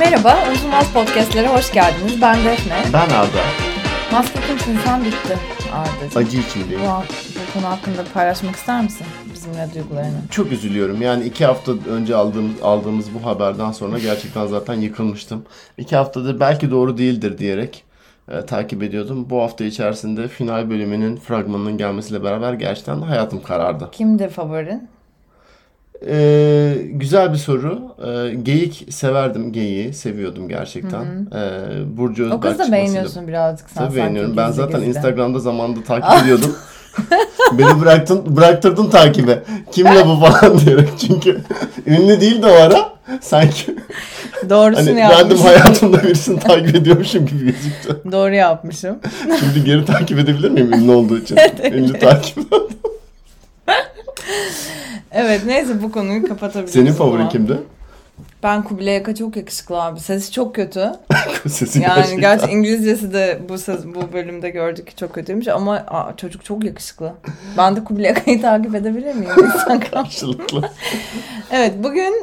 Merhaba, Unutulmaz Podcast'lere hoş geldiniz. Ben Defne. Ben Arda. Maske kimsin sen bitti Arda'cığım. Acı içindeyim. Bu, bu konu hakkında paylaşmak ister misin bizimle duygularını? Çok üzülüyorum. Yani iki hafta önce aldığımız, aldığımız bu haberden sonra gerçekten zaten yıkılmıştım. İki haftadır belki doğru değildir diyerek e, takip ediyordum. Bu hafta içerisinde final bölümünün fragmanının gelmesiyle beraber gerçekten hayatım karardı. Kimdi favorin? Ee, güzel bir soru. Ee, geyik severdim. Geyiği seviyordum gerçekten. Ee, Burcu Özberk O kızı da beğeniyorsun birazcık sen Tabii beğeniyorum. Ben zaten gizli. Instagram'da zamanında takip ediyordum. Beni bıraktın, bıraktırdın takibe. Kimle bu falan diyerek. Çünkü ünlü değildi o ara. Sanki Doğrusunu hani yapmışım. random hayatımda birisini takip ediyormuşum gibi gözüktü. Doğru yapmışım. Şimdi geri takip edebilir miyim ünlü olduğu için? ünlü takip. Evet neyse bu konuyu kapatabiliriz. Senin favorin kimdi? Ben Kubilay Aka çok yakışıklı abi. Sesi çok kötü. Sesi Yani gerçekten. gerçi İngilizcesi de bu söz, bu bölümde gördük ki çok kötüymüş ama aa, çocuk çok yakışıklı. Ben de Kubilay Aka'yı takip edebilir miyim Instagram? Karşılıklı. evet bugün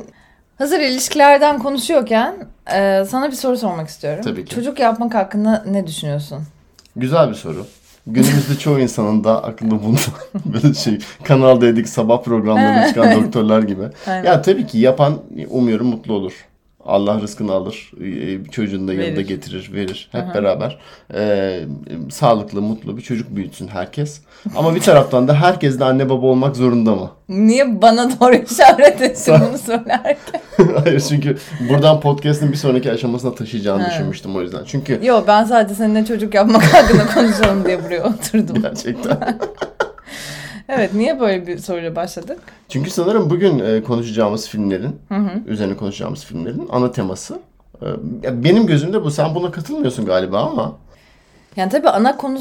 hazır ilişkilerden konuşuyorken e, sana bir soru sormak istiyorum. Tabii ki. Çocuk yapmak hakkında ne düşünüyorsun? Güzel bir soru. Günümüzde çoğu insanın da aklında bulunan böyle şey Kanal D'deki sabah programlarında çıkan doktorlar gibi. Aynen. Ya tabii ki yapan umuyorum mutlu olur. Allah rızkını alır. e, Çocuğunu da yanında Verir. getirir, verir. Hep beraber. e, sağlıklı, mutlu bir çocuk büyütsün herkes. Ama bir taraftan da herkes de anne baba olmak zorunda mı? Niye bana doğru işaret ettin bunu söylerken? Hayır çünkü buradan podcast'ın bir sonraki aşamasına taşıyacağını He. düşünmüştüm o yüzden. Çünkü Yok ben sadece seninle çocuk yapmak hakkında konuşalım diye buraya oturdum. gerçekten. Evet niye böyle bir soruyla başladık? Çünkü sanırım bugün e, konuşacağımız filmlerin, Hı hı. üzerine konuşacağımız filmlerin ana teması. e, benim gözümde bu. Sen buna katılmıyorsun galiba ama. Yani tabii ana konu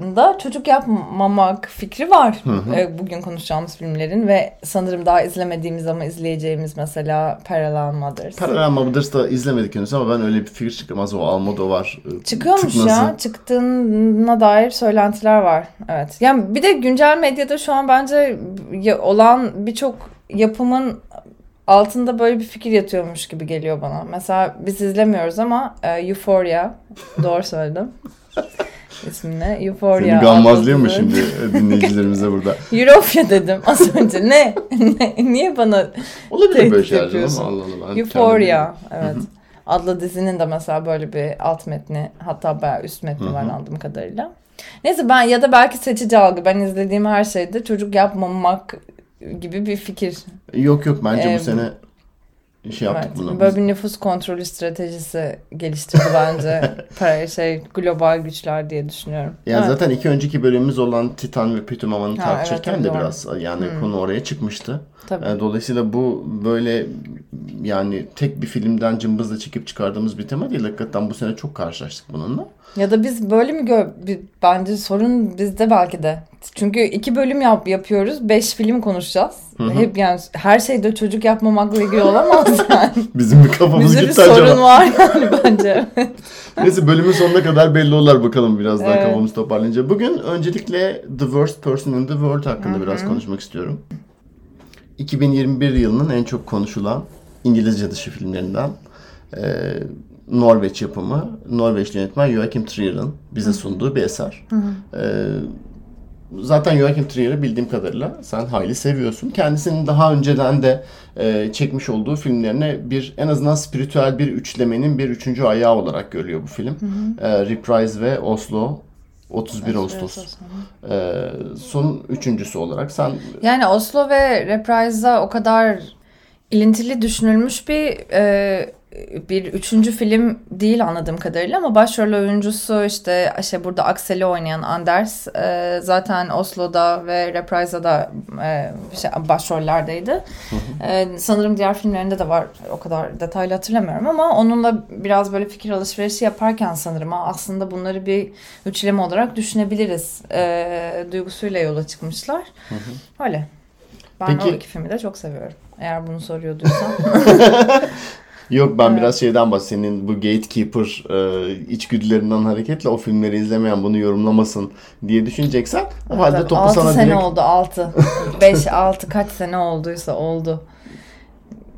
temasında çocuk yapmamak fikri var. Ee, Bugün konuşacağımız filmlerin ve sanırım daha izlemediğimiz ama izleyeceğimiz mesela Parallel Mothers. Parallel Mothers da izlemedik henüz ama ben öyle bir fikir çıkmaz. O Almodovar e, Çıkıyormuş tıknası. ya. Çıktığına dair söylentiler var. Evet. Yani bir de güncel medyada şu an bence olan birçok yapımın altında böyle bir fikir yatıyormuş gibi geliyor bana. Mesela biz izlemiyoruz ama e, Euphoria doğru söyledim. ismini Euphoria. Seni gammazlıyor mu şimdi e, dinleyicilerimize burada? Europia dedim az önce. Ne? Niye bana Olabilir böyle şeyler canım. Allah Allah. Euphoria evet. Adlı dizinin de mesela böyle bir alt metni hatta bayağı üst metni var anladığım kadarıyla. Neyse ben ya da belki seçici algı. Ben izlediğim her şeyde çocuk yapmamak gibi bir fikir. Yok yok bence Ee, bu sene şey yaptık Evet. bunu. Böyle bir nüfus kontrolü stratejisi geliştirdi bence. Para şey global güçler diye düşünüyorum. Ya Evet. zaten iki önceki bölümümüz olan Titan ve Pütümaman'ı tartışırken evet, de doğru. biraz yani konu oraya çıkmıştı. Tabii. E, Dolayısıyla bu böyle yani tek bir filmden cımbızla çekip çıkardığımız bir tema değil. Hakikaten bu sene çok karşılaştık bununla. Ya da biz böyle mi gör... bir- Bence sorun bizde belki de. Çünkü iki bölüm yap yapıyoruz. Beş film konuşacağız. Hep yani her şeyde çocuk yapmamakla ilgili olamaz yani. Bizim bir kafamız Bizde bir gitti sorun acaba. var yani bence. Neyse bölümün sonuna kadar belli olurlar bakalım biraz daha Evet. kafamız toparlayınca. Bugün öncelikle The Worst Person in the World hakkında biraz konuşmak istiyorum. 2021 yılının en çok konuşulan İngilizce dışı filmlerinden e, Norveç yapımı, Norveçli yönetmen Joachim Trier'ın bize sunduğu bir eser. E, zaten Joachim Trier'ı bildiğim kadarıyla sen hayli seviyorsun. Kendisinin daha önceden de e, çekmiş olduğu filmlerine bir en azından spiritüel bir üçlemenin bir üçüncü ayağı olarak görüyor bu film. E, Reprise ve Oslo 31 Ağustos. E, son üçüncüsü olarak sen Yani Oslo ve Reprise'da o kadar ilintili düşünülmüş bir e, bir üçüncü film değil anladığım kadarıyla ama başrol oyuncusu işte işte burada Aksel'i oynayan Anders e, zaten Oslo'da ve Reprise'da da e, şey, başrollerdeydi. E, sanırım diğer filmlerinde de var o kadar detaylı hatırlamıyorum ama onunla biraz böyle fikir alışverişi yaparken sanırım "Aa, aslında bunları bir üçleme olarak düşünebiliriz e, duygusuyla yola çıkmışlar. Öyle. Ben Peki- o iki filmi de çok seviyorum. Eğer bunu soruyorduysan. Yok ben biraz şeyden bahsedeyim. Senin bu Gatekeeper e, içgüdülerinden hareketle o filmleri izlemeyen bunu yorumlamasın diye düşüneceksen o halde topu 6 sana sene direkt oldu 6. 5 6 kaç sene olduysa oldu.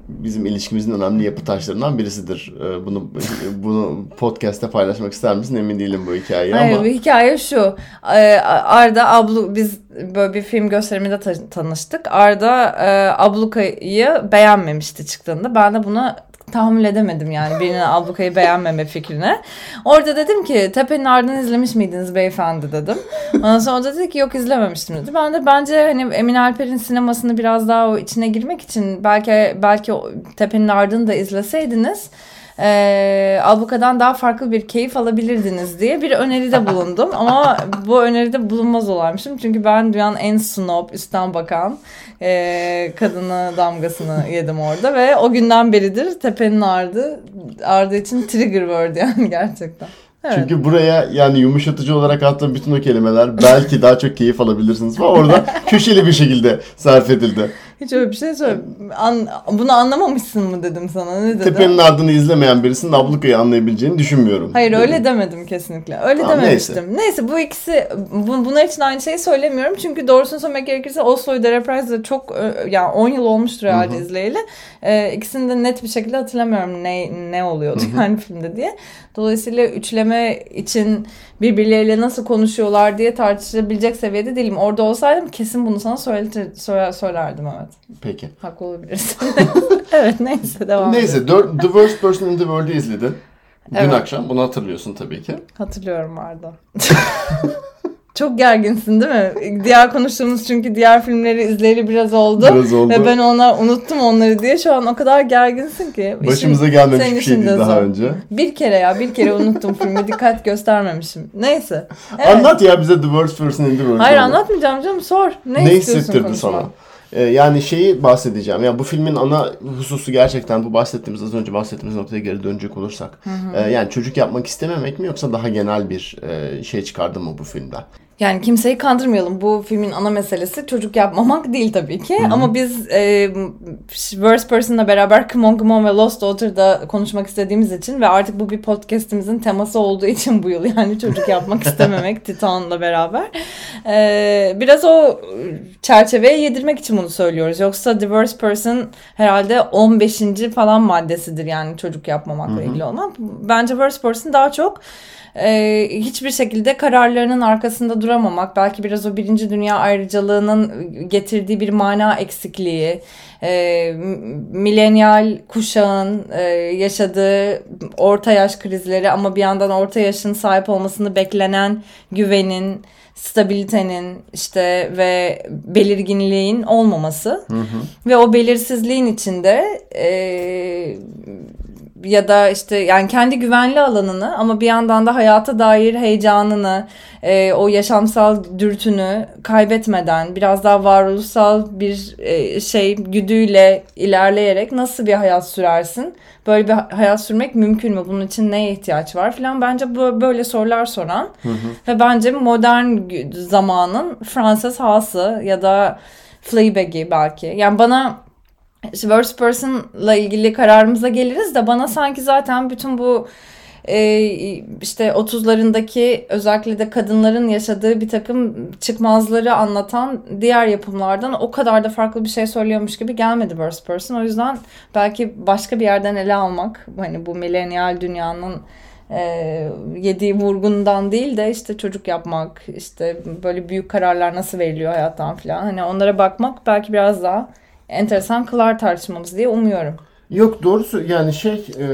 bizim ilişkimizin önemli yapı taşlarından birisidir. E, bunu bunu podcast'te paylaşmak ister misin emin değilim bu hikayeyi Hayır, ama. bu hikaye şu. Ee, Arda ablu biz böyle bir film gösteriminde ta- tanıştık. Arda e, ablukayı beğenmemişti çıktığında. Ben de buna tahammül edemedim yani birinin ablukayı beğenmeme fikrine. Orada dedim ki Tepe'nin ardını izlemiş miydiniz beyefendi dedim. Ondan sonra dedi ki yok izlememiştim dedi. Ben de bence hani Emin Alper'in sinemasını biraz daha o içine girmek için belki belki Tepe'nin ardını da izleseydiniz e, Albuka'dan daha farklı bir keyif alabilirdiniz diye bir öneride bulundum. Ama bu öneride bulunmaz olaymışım. Çünkü ben dünyanın en snob, üstten bakan e, kadını damgasını yedim orada. Ve o günden beridir tepenin ardı, ardı için trigger word yani gerçekten. Evet. Çünkü buraya yani yumuşatıcı olarak attığım bütün o kelimeler belki daha çok keyif alabilirsiniz falan orada köşeli bir şekilde sarf edildi. Hiç öyle bir şey söyle. An, bunu anlamamışsın mı dedim sana ne dedim? Tepenin ardını izlemeyen birisinin ablukayı anlayabileceğini düşünmüyorum. Hayır dedim. öyle demedim kesinlikle. Öyle tamam, dememiştim. Neyse. neyse bu ikisi bu, bunlar için aynı şeyi söylemiyorum. Çünkü doğrusunu söylemek gerekirse Oslo'yu da Reprise'da çok yani 10 yıl olmuştur herhalde Hı-hı. izleyeli. Ee, ikisini de net bir şekilde hatırlamıyorum ne ne oluyordu Hı-hı. yani filmde diye. Dolayısıyla üçleme için birbirleriyle nasıl konuşuyorlar diye tartışabilecek seviyede değilim. Orada olsaydım kesin bunu sana söyletir, söyler, söylerdim evet. Peki. Haklı olabilirsin. evet neyse devam Neyse The Worst Person in the World'ı izledin. Dün evet. akşam bunu hatırlıyorsun tabii ki. Hatırlıyorum Arda. Çok gerginsin değil mi? Diğer konuştuğumuz çünkü diğer filmleri izleyeli biraz oldu. Biraz oldu. Ve ben ona unuttum onları diye şu an o kadar gerginsin ki. Başımıza İşin, gelmemiş bir şeydi daha zor. önce. Bir kere ya bir kere unuttum filmi dikkat göstermemişim. Neyse. Evet. Anlat ya bize The Worst Person in the World. Hayır anlatmayacağım canım sor. Ne, ne hissettirdi konuşma? sana? Ee, yani şeyi bahsedeceğim. Ya bu filmin ana hususu gerçekten bu bahsettiğimiz az önce bahsettiğimiz noktaya geri dönecek olursak. Hı hı. E, yani çocuk yapmak istememek mi yoksa daha genel bir e, şey çıkardı mı bu filmden? Yani kimseyi kandırmayalım. Bu filmin ana meselesi çocuk yapmamak değil tabii ki. Hı-hı. Ama biz e, Worst Person'la beraber Come On Come On ve Lost Daughter'da konuşmak istediğimiz için ve artık bu bir podcast'imizin teması olduğu için bu yıl yani çocuk yapmak istememek Titan'la beraber. E, biraz o çerçeveye yedirmek için bunu söylüyoruz. Yoksa The Worst Person herhalde 15. falan maddesidir yani çocuk yapmamakla Hı-hı. ilgili olmak. Bence Worst Person daha çok e, hiçbir şekilde kararlarının arkasında duramamak, belki biraz o birinci dünya ayrıcalığının getirdiği bir mana eksikliği, e, milenyal kuşağın e, yaşadığı orta yaş krizleri ama bir yandan orta yaşın sahip olmasını beklenen güvenin, stabilitenin işte ve belirginliğin olmaması hı hı. ve o belirsizliğin içinde e, ya da işte yani kendi güvenli alanını ama bir yandan da hayata dair heyecanını, e, o yaşamsal dürtünü kaybetmeden biraz daha varoluşsal bir e, şey güdüyle ilerleyerek nasıl bir hayat sürersin? Böyle bir hayat sürmek mümkün mü? Bunun için neye ihtiyaç var filan bence bu böyle sorular soran hı hı. ve bence modern zamanın Fransız hası ya da Fleabag'i belki. Yani bana worst person'la ilgili kararımıza geliriz de bana sanki zaten bütün bu e, işte 30'larındaki özellikle de kadınların yaşadığı bir takım çıkmazları anlatan diğer yapımlardan o kadar da farklı bir şey söylüyormuş gibi gelmedi Worst Person. O yüzden belki başka bir yerden ele almak hani bu milenyal dünyanın e, yediği vurgundan değil de işte çocuk yapmak işte böyle büyük kararlar nasıl veriliyor hayattan falan hani onlara bakmak belki biraz daha enteresan kılar tartışmamız diye umuyorum. Yok doğrusu yani şey e,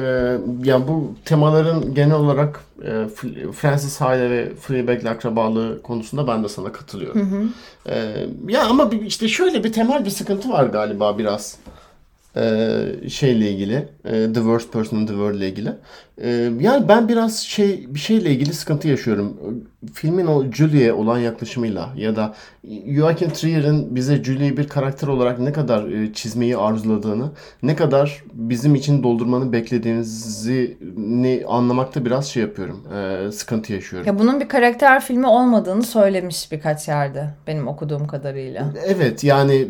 yani bu temaların genel olarak e, Francis Hale ve Fleabag'le akrabalığı konusunda ben de sana katılıyorum. Hı hı. E, ya ama işte şöyle bir temel bir sıkıntı var galiba biraz e, şeyle ilgili e, The Worst Person in the World ile ilgili. E, yani ben biraz şey bir şeyle ilgili sıkıntı yaşıyorum. Filmin o Julie'ye olan yaklaşımıyla ya da Joachim Trier'in bize Julie'yi bir karakter olarak ne kadar e, çizmeyi arzuladığını, ne kadar bizim için doldurmanı beklediğinizi ne anlamakta biraz şey yapıyorum. E, sıkıntı yaşıyorum. Ya bunun bir karakter filmi olmadığını söylemiş birkaç yerde benim okuduğum kadarıyla. Evet yani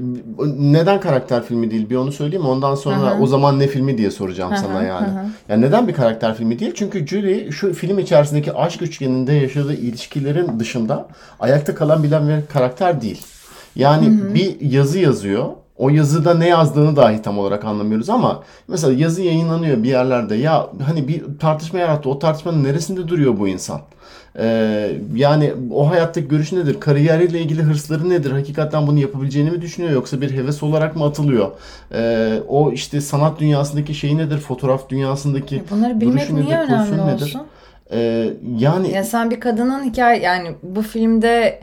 neden karakter filmi değil bir onu söyleyeyim ondan sonra Hı-hı. o zaman ne filmi diye soracağım Hı-hı. sana yani. Hı-hı. Yani neden bir karakter filmi değil? Çünkü Julie şu film içerisindeki aşk üçgeninde yaşadığı ilişkilerin dışında ayakta kalan bilen bir karakter değil. Yani Hı-hı. bir yazı yazıyor O yazıda ne yazdığını dahi tam olarak anlamıyoruz ama mesela yazı yayınlanıyor bir yerlerde. Ya hani bir tartışma yarattı. O tartışmanın neresinde duruyor bu insan? Ee, yani o hayattaki görüşü nedir? Kariyeriyle ilgili hırsları nedir? Hakikaten bunu yapabileceğini mi düşünüyor yoksa bir heves olarak mı atılıyor? Ee, o işte sanat dünyasındaki şeyi nedir? Fotoğraf dünyasındaki Bunları bilmek niye nedir? önemli olsun? Nedir? Ee, yani ya sen bir kadının hikaye yani bu filmde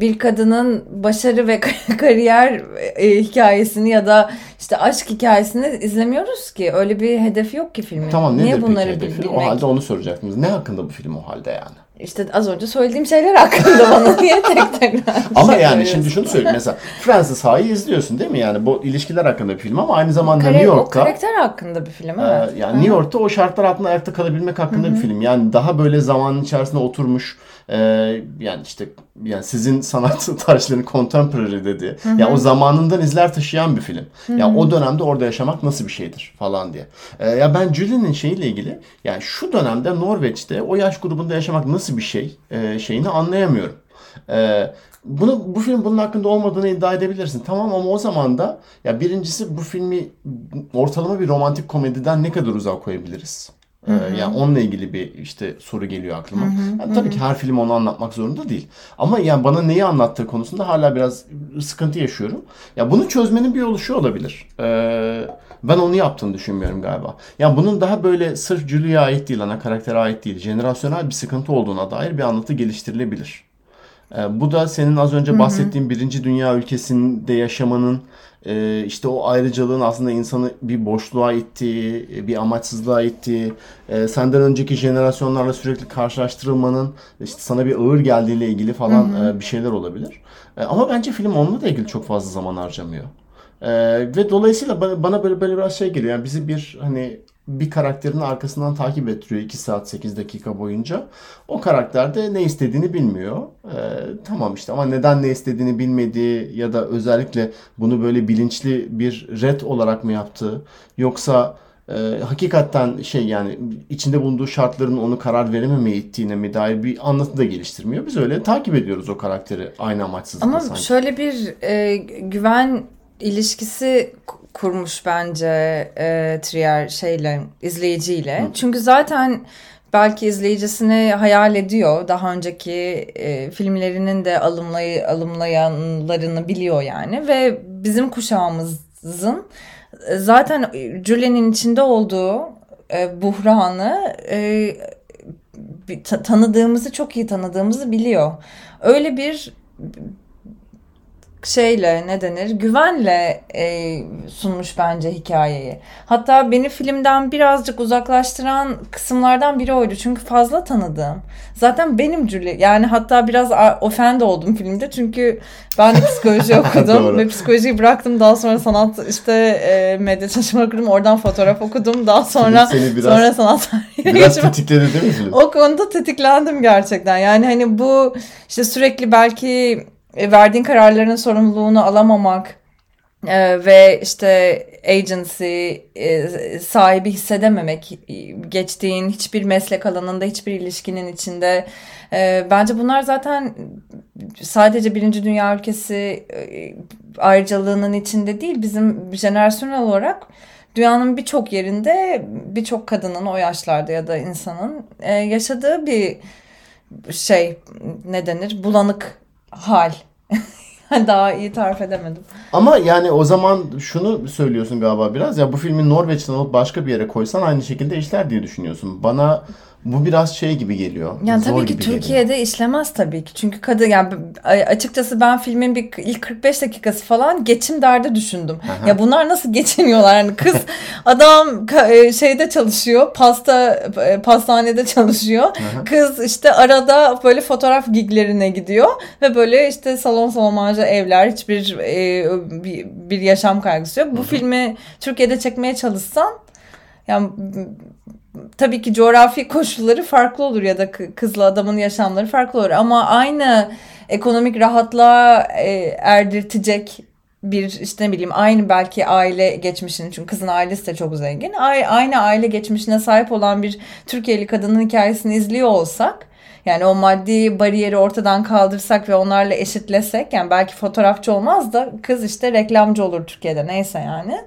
bir kadının başarı ve kariyer e, hikayesini ya da işte aşk hikayesini izlemiyoruz ki. Öyle bir hedefi yok ki filmin. Tamam nedir Niye bunları peki hedefi? Bilmek? O halde onu soracaktınız. Ne hakkında bu film o halde yani? İşte az önce söylediğim şeyler hakkında bana niye tek tek Ama yani şimdi şunu söyleyeyim mesela Francis Ha'yı izliyorsun değil mi? Yani bu ilişkiler hakkında bir film ama aynı zamanda Kare, New York'ta. O karakter hakkında bir film evet. E, yani New York'ta o şartlar altında ayakta kalabilmek hakkında Hı-hı. bir film. Yani daha böyle zamanın içerisinde oturmuş e, yani işte yani sizin sanat tarzlarını contemporary dedi. Ya yani o zamanından izler taşıyan bir film. Ya yani o dönemde orada yaşamak nasıl bir şeydir falan diye. E, ya ben Julie'nin şeyiyle ilgili yani şu dönemde Norveç'te o yaş grubunda yaşamak nasıl bir şey e, şeyini anlayamıyorum. E, bunu bu film bunun hakkında olmadığını iddia edebilirsin. Tamam ama o zaman da ya birincisi bu filmi ortalama bir romantik komediden ne kadar uzak koyabiliriz? Hı hı. Yani onunla ilgili bir işte soru geliyor aklıma. Hı hı. Yani tabii hı. ki her film onu anlatmak zorunda değil. Ama yani bana neyi anlattığı konusunda hala biraz sıkıntı yaşıyorum. Ya bunu çözmenin bir yolu şu olabilir. Ee, ben onu yaptığını düşünmüyorum galiba. Ya yani bunun daha böyle sırf Julia'ya ait değil, ana karaktere ait değil, jenerasyonel bir sıkıntı olduğuna dair bir anlatı geliştirilebilir. Ee, bu da senin az önce bahsettiğin hı hı. birinci dünya ülkesinde yaşamanın e, işte o ayrıcalığın aslında insanı bir boşluğa ittiği, bir amaçsızlığa ittiği, e, senden önceki jenerasyonlarla sürekli karşılaştırılmanın işte sana bir ağır geldiğiyle ilgili falan hı hı. E, bir şeyler olabilir. E, ama bence film onunla da ilgili çok fazla zaman harcamıyor. Ee, ve dolayısıyla bana, bana böyle böyle biraz şey geliyor. Yani bizi bir hani bir karakterin arkasından takip ettiriyor 2 saat 8 dakika boyunca. O karakter de ne istediğini bilmiyor. Ee, tamam işte ama neden ne istediğini bilmediği ya da özellikle bunu böyle bilinçli bir red olarak mı yaptı yoksa e, hakikaten şey yani içinde bulunduğu şartların onu karar verememeye ittiğine mi dair bir anlatı da geliştirmiyor. Biz öyle takip ediyoruz o karakteri aynı amaçsızlıkla Ama sanki. şöyle bir e, güven ilişkisi kurmuş bence e, Trier şeyle izleyiciyle. Hı. Çünkü zaten belki izleyicisini hayal ediyor. Daha önceki e, filmlerinin de alımlay alımlayanlarını biliyor yani ve bizim kuşağımızın e, zaten Julien'in içinde olduğu e, buhranı e, tanıdığımızı çok iyi tanıdığımızı biliyor. Öyle bir şeyle ne denir güvenle e, sunmuş bence hikayeyi. Hatta beni filmden birazcık uzaklaştıran kısımlardan biri oydu. Çünkü fazla tanıdığım. Zaten benim Julie. Yani hatta biraz ofend oldum filmde. Çünkü ben de psikoloji okudum ve psikolojiyi bıraktım. Daha sonra sanat işte e, medya çalışma okudum. Oradan fotoğraf okudum. Daha sonra Seni biraz, sonra sanat Biraz tetikledi değil mi? O konuda tetiklendim gerçekten. Yani hani bu işte sürekli belki verdiğin kararların sorumluluğunu alamamak e, ve işte agency e, sahibi hissedememek geçtiğin hiçbir meslek alanında hiçbir ilişkinin içinde. E, bence bunlar zaten sadece birinci dünya ülkesi e, ayrıcalığının içinde değil bizim jenerasyonel olarak dünyanın birçok yerinde birçok kadının o yaşlarda ya da insanın e, yaşadığı bir şey ne denir bulanık hal. Daha iyi tarif edemedim. Ama yani o zaman şunu söylüyorsun galiba biraz ya bu filmi Norveç'ten alıp başka bir yere koysan aynı şekilde işler diye düşünüyorsun. Bana bu biraz şey gibi geliyor. Yani zor tabii ki Türkiye'de geliyor. işlemez tabii ki. Çünkü kadın yani açıkçası ben filmin bir ilk 45 dakikası falan geçim derdi düşündüm. Aha. Ya bunlar nasıl geçiniyorlar? Yani kız adam e, şeyde çalışıyor. Pasta e, pastanede çalışıyor. Aha. Kız işte arada böyle fotoğraf giglerine gidiyor ve böyle işte salon salonlarca evler hiçbir e, bir, bir yaşam kaygısı yok. Bu Aha. filmi Türkiye'de çekmeye çalışsan yani tabii ki coğrafi koşulları farklı olur ya da kızla adamın yaşamları farklı olur ama aynı ekonomik rahatlığa e, erdirtecek bir işte ne bileyim aynı belki aile geçmişini çünkü kızın ailesi de çok zengin aynı aile geçmişine sahip olan bir Türkiye'li kadının hikayesini izliyor olsak Yani o maddi bariyeri ortadan kaldırsak ve onlarla eşitlesek yani belki fotoğrafçı olmaz da kız işte reklamcı olur Türkiye'de neyse yani.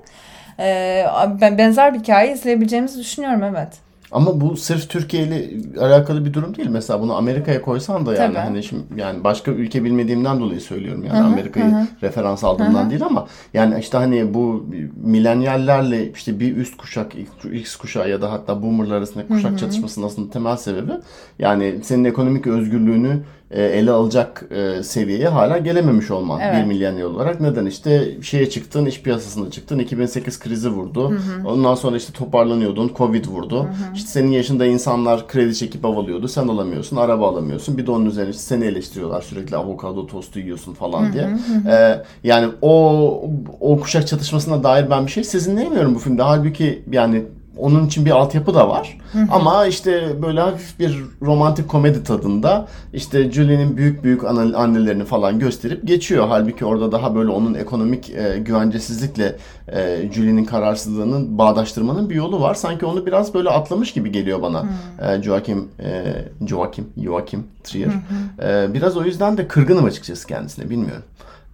Ben benzer bir hikaye izleyebileceğimizi düşünüyorum evet. Ama bu sırf Türkiye ile alakalı bir durum değil. Mesela bunu Amerika'ya koysan da yani Tabii. hani şimdi yani başka ülke bilmediğimden dolayı söylüyorum yani Amerika'yı referans aldığımdan hı değil ama yani işte hani bu milenyallerle işte bir üst kuşak X kuşağı ya da hatta boomerlar arasında kuşak hı çatışmasının aslında temel sebebi yani senin ekonomik özgürlüğünü e, ele alacak e, seviyeye hala gelememiş olman evet. bir milyoner olarak. Neden işte şeye çıktın, iş piyasasına çıktın. 2008 krizi vurdu. Hı hı. Ondan sonra işte toparlanıyordun. Covid vurdu. Hı hı. İşte senin yaşında insanlar kredi çekip av alıyordu. Sen alamıyorsun. Araba alamıyorsun. Bir de onun üzerine işte seni eleştiriyorlar sürekli avokado tostu yiyorsun falan hı hı. diye. Hı hı. Ee, yani o o kuşak çatışmasına dair ben bir şey sizinleyemiyorum bu filmde. Halbuki yani onun için bir altyapı da var. Hı hı. Ama işte böyle hafif bir romantik komedi tadında işte Julie'nin büyük büyük annelerini falan gösterip geçiyor. Halbuki orada daha böyle onun ekonomik e, güvencesizlikle e, Julie'nin kararsızlığının bağdaştırmanın bir yolu var. Sanki onu biraz böyle atlamış gibi geliyor bana. Hı. E, Joachim e, Joachim Joachim Trier. Hı hı. E, biraz o yüzden de kırgınım açıkçası kendisine bilmiyorum.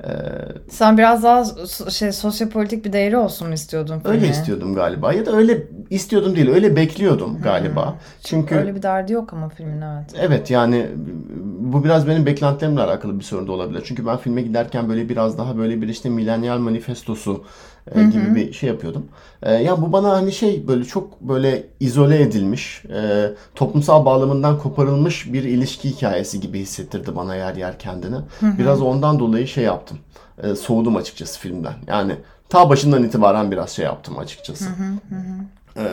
Ee, Sen biraz daha şey sosyopolitik bir değeri olsun mu istiyordun? Filmi? Öyle istiyordum galiba ya da öyle istiyordum değil öyle bekliyordum galiba. Hmm. Çünkü öyle bir derdi yok ama filmin evet. Evet yani bu biraz benim beklentilerimle alakalı bir sorun da olabilir. Çünkü ben filme giderken böyle biraz daha böyle bir işte milenyal manifestosu e, gibi bir şey yapıyordum. E, ya bu bana hani şey böyle çok böyle izole edilmiş, e, toplumsal bağlamından koparılmış bir ilişki hikayesi gibi hissettirdi bana yer yer kendini. Biraz ondan dolayı şey yaptım. E, soğudum açıkçası filmden. Yani ta başından itibaren biraz şey yaptım açıkçası. E,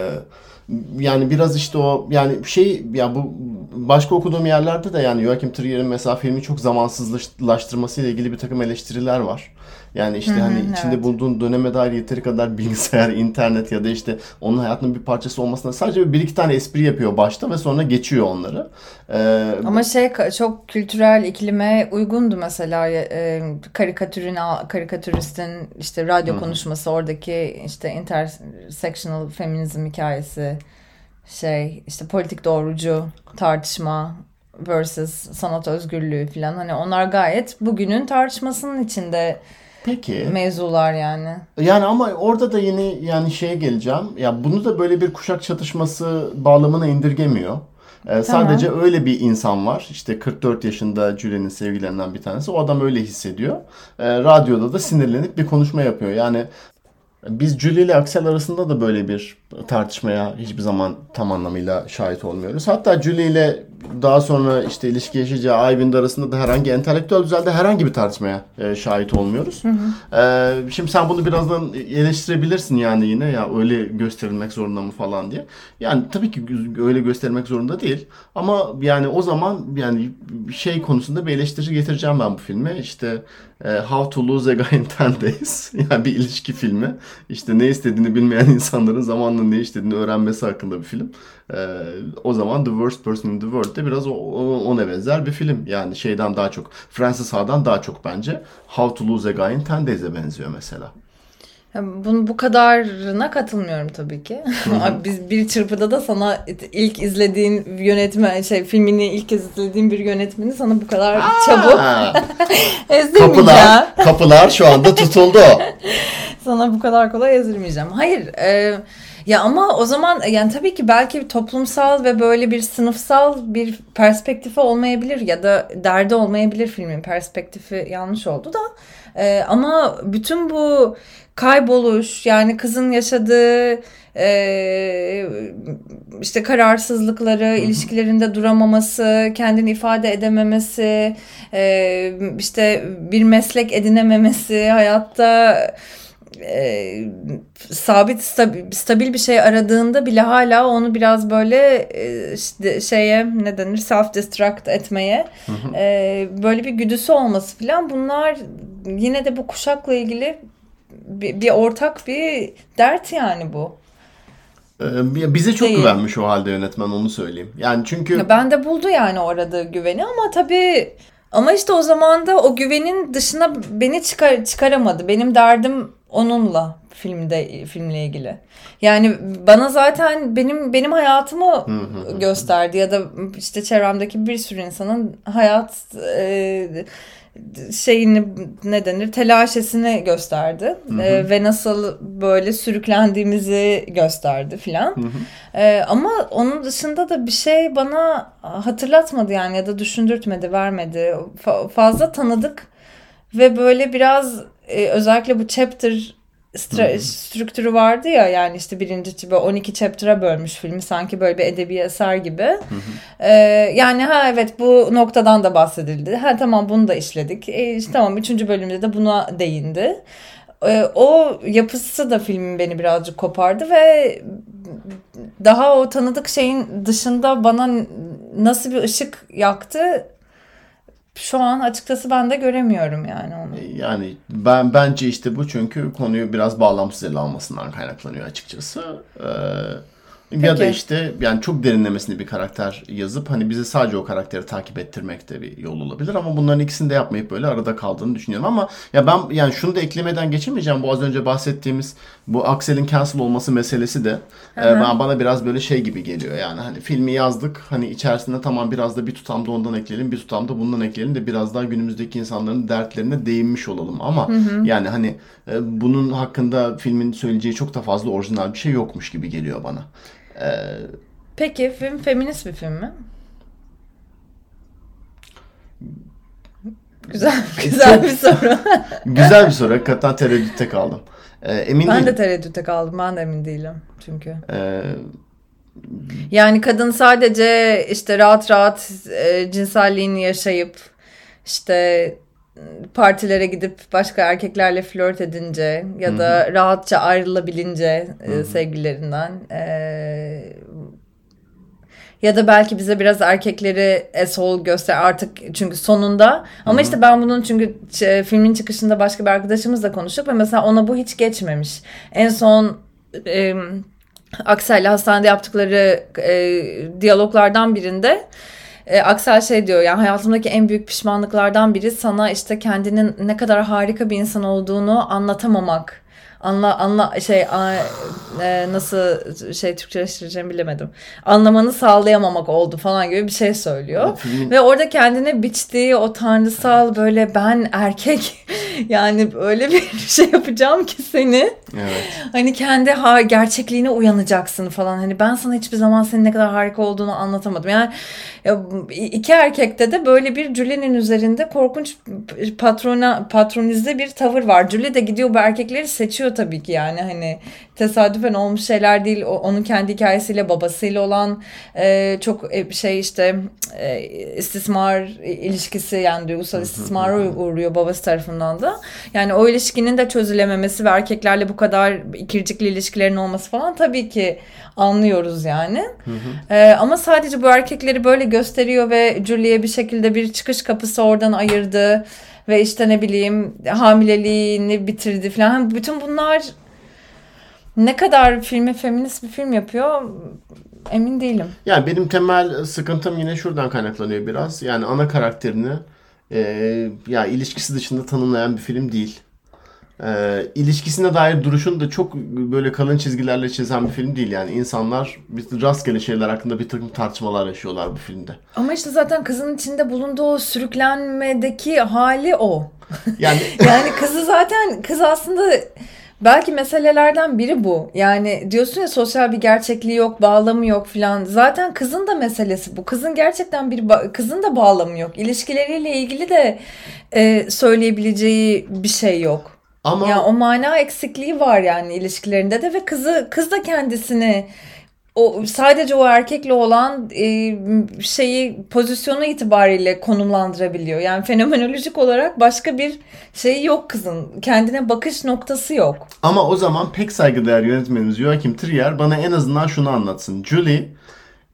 yani biraz işte o yani şey ya bu başka okuduğum yerlerde de yani Joachim Trier'in mesela filmi çok zamansızlaştırması ile ilgili bir takım eleştiriler var. Yani işte Hı-hı, hani evet. içinde bulunduğun döneme dair yeteri kadar bilgisayar, internet ya da işte onun hayatının bir parçası olmasına sadece bir iki tane espri yapıyor başta ve sonra geçiyor onları. Ee, Ama şey çok kültürel iklime uygundu mesela e, karikatürün karikatüristin işte radyo Hı-hı. konuşması oradaki işte intersectional feminizm hikayesi şey işte politik doğrucu tartışma versus sanat özgürlüğü falan hani onlar gayet bugünün tartışmasının içinde Peki. mevzular yani. Yani ama orada da yine yani şeye geleceğim. Ya bunu da böyle bir kuşak çatışması bağlamına indirgemiyor. Ee, tamam. Sadece öyle bir insan var. İşte 44 yaşında Julie'nin sevgilerinden bir tanesi. O adam öyle hissediyor. Ee, radyoda da sinirlenip bir konuşma yapıyor. Yani biz Julie ile Axel arasında da böyle bir tartışmaya hiçbir zaman tam anlamıyla şahit olmuyoruz. Hatta Julie ile daha sonra işte ilişki yaşayacağı Ivy'nin arasında da herhangi entelektüel düzeyde herhangi bir tartışmaya e, şahit olmuyoruz. Hı hı. E, şimdi sen bunu birazdan eleştirebilirsin yani yine ya öyle gösterilmek zorunda mı falan diye. Yani tabii ki öyle göstermek zorunda değil. Ama yani o zaman yani şey konusunda bir eleştiri getireceğim ben bu filme. İşte e, How to Lose a Guy in 10 Days. yani bir ilişki filmi. İşte ne istediğini bilmeyen insanların zamanla ne istediğini öğrenmesi hakkında bir film. Ee, o zaman The Worst Person in the World'de biraz o, o, ona benzer bir film. Yani şeyden daha çok, Francis Ha'dan daha çok bence How to Lose a Guy in 10 Days'e benziyor mesela. Bunu bu kadarına katılmıyorum tabii ki. Biz bir çırpıda da sana ilk izlediğin yönetmen şey filmini ilk kez izlediğin bir yönetmeni sana bu kadar Aa! çabuk kapılar, kapılar şu anda tutuldu. sana bu kadar kolay ezdirmeyeceğim. Hayır, e, ya ama o zaman yani tabii ki belki toplumsal ve böyle bir sınıfsal bir perspektifi olmayabilir ya da derdi olmayabilir filmin perspektifi yanlış oldu da. E, ama bütün bu kayboluş yani kızın yaşadığı e, işte kararsızlıkları, Hı-hı. ilişkilerinde duramaması, kendini ifade edememesi, e, işte bir meslek edinememesi, hayatta e, sabit stabil, stabil bir şey aradığında bile hala onu biraz böyle e, işte şeye ne denir self destruct etmeye e, böyle bir güdüsü olması falan bunlar yine de bu kuşakla ilgili bir, bir ortak bir dert yani bu. Ee, bize çok Değil. güvenmiş o halde yönetmen onu söyleyeyim. Yani çünkü... Ya ben de buldu yani o aradığı güveni ama tabii ama işte o zaman da o güvenin dışına beni çıkar çıkaramadı. Benim derdim onunla filmde filmle ilgili. Yani bana zaten benim benim hayatımı gösterdi ya da işte çevremdeki bir sürü insanın hayat e, şeyini ne denir telaşesini gösterdi E, ve nasıl böyle sürüklendiğimizi gösterdi filan. E, ama onun dışında da bir şey bana hatırlatmadı yani ya da düşündürtmedi, vermedi. Fa- fazla tanıdık ve böyle biraz e, özellikle bu chapter stra- strüktürü vardı ya yani işte birinci ve 12 chapter'a bölmüş filmi sanki böyle bir edebi eser gibi. Ee, yani ha evet bu noktadan da bahsedildi. Ha tamam bunu da işledik. E, işte, tamam üçüncü bölümde de buna değindi. Ee, o yapısı da filmin beni birazcık kopardı ve daha o tanıdık şeyin dışında bana nasıl bir ışık yaktı şu an açıkçası ben de göremiyorum yani onu. Yani ben bence işte bu çünkü konuyu biraz bağlamsız ele almasından kaynaklanıyor açıkçası. Ee, ya da işte yani çok derinlemesine bir karakter yazıp hani bizi sadece o karakteri takip ettirmek de bir yol olabilir ama bunların ikisini de yapmayıp böyle arada kaldığını düşünüyorum. Ama ya ben yani şunu da eklemeden geçemeyeceğim. Bu az önce bahsettiğimiz bu Axel'in cancel olması meselesi de e, ben bana biraz böyle şey gibi geliyor. Yani hani filmi yazdık hani içerisinde tamam biraz da bir tutam da ondan ekleyelim bir tutam da bundan ekleyelim de biraz daha günümüzdeki insanların dertlerine değinmiş olalım. Ama hı hı. yani hani e, bunun hakkında filmin söyleyeceği çok da fazla orijinal bir şey yokmuş gibi geliyor bana. Ee, Peki film feminist bir film mi? Güzel, güzel bir soru. güzel bir soru. Hakikaten tereddütte kaldım. Ee, emin ben değilim. de tereddütte kaldım. Ben de emin değilim çünkü. Ee, yani kadın sadece işte rahat rahat e, cinselliğini yaşayıp işte partilere gidip başka erkeklerle flört edince ya da Hı-hı. rahatça ayrılabilince e, sevgililerinden e, ya da belki bize biraz erkekleri esol göster artık çünkü sonunda ama Hı-hı. işte ben bunun çünkü filmin çıkışında başka bir arkadaşımızla konuştuk ve mesela ona bu hiç geçmemiş. En son e, Aksel'le hastanede yaptıkları e, diyaloglardan birinde e, Aksel şey diyor yani hayatımdaki en büyük pişmanlıklardan biri sana işte kendinin ne kadar harika bir insan olduğunu anlatamamak anla anla şey a, e, nasıl şey Türkçeleştireceğimi bilemedim. Anlamanı sağlayamamak oldu falan gibi bir şey söylüyor. Ve orada kendine biçtiği o tanrısal böyle ben erkek yani öyle bir şey yapacağım ki seni. Evet. Hani kendi ha gerçekliğine uyanacaksın falan. Hani ben sana hiçbir zaman senin ne kadar harika olduğunu anlatamadım. Yani ya, iki erkekte de böyle bir Julie'nin üzerinde korkunç patrona patronize bir tavır var. Julie de gidiyor bu erkekleri seçiyor tabii ki yani hani tesadüfen olmuş şeyler değil. O, onun kendi hikayesiyle babasıyla olan e, çok e, şey işte e, istismar ilişkisi yani duygusal istismara uğruyor babası tarafından da. Yani o ilişkinin de çözülememesi ve erkeklerle bu kadar ikircikli ilişkilerin olması falan tabii ki anlıyoruz yani. Hı hı. E, ama sadece bu erkekleri böyle gösteriyor ve Julie'ye bir şekilde bir çıkış kapısı oradan ayırdı ve işte ne bileyim hamileliğini bitirdi falan. Bütün bunlar ne kadar filmi feminist bir film yapıyor emin değilim. Yani benim temel sıkıntım yine şuradan kaynaklanıyor biraz. Yani ana karakterini e, ya ilişkisi dışında tanımlayan bir film değil. E, ilişkisine dair duruşunu da çok böyle kalın çizgilerle çizen bir film değil yani. insanlar bir rastgele şeyler hakkında bir takım tartışmalar yaşıyorlar bu filmde. Ama işte zaten kızın içinde bulunduğu sürüklenmedeki hali o. Yani yani kızı zaten kız aslında Belki meselelerden biri bu. Yani diyorsun ya sosyal bir gerçekliği yok, bağlamı yok filan. Zaten kızın da meselesi bu. Kızın gerçekten bir kızın da bağlamı yok. İlişkileriyle ilgili de e, söyleyebileceği bir şey yok. Ama ya o mana eksikliği var yani ilişkilerinde de ve kızı kız da kendisini o sadece o erkekle olan e, şeyi pozisyonu itibariyle konumlandırabiliyor. Yani fenomenolojik olarak başka bir şey yok kızın. Kendine bakış noktası yok. Ama o zaman pek saygıdeğer yönetmenimiz Joachim Trier bana en azından şunu anlatsın. Julie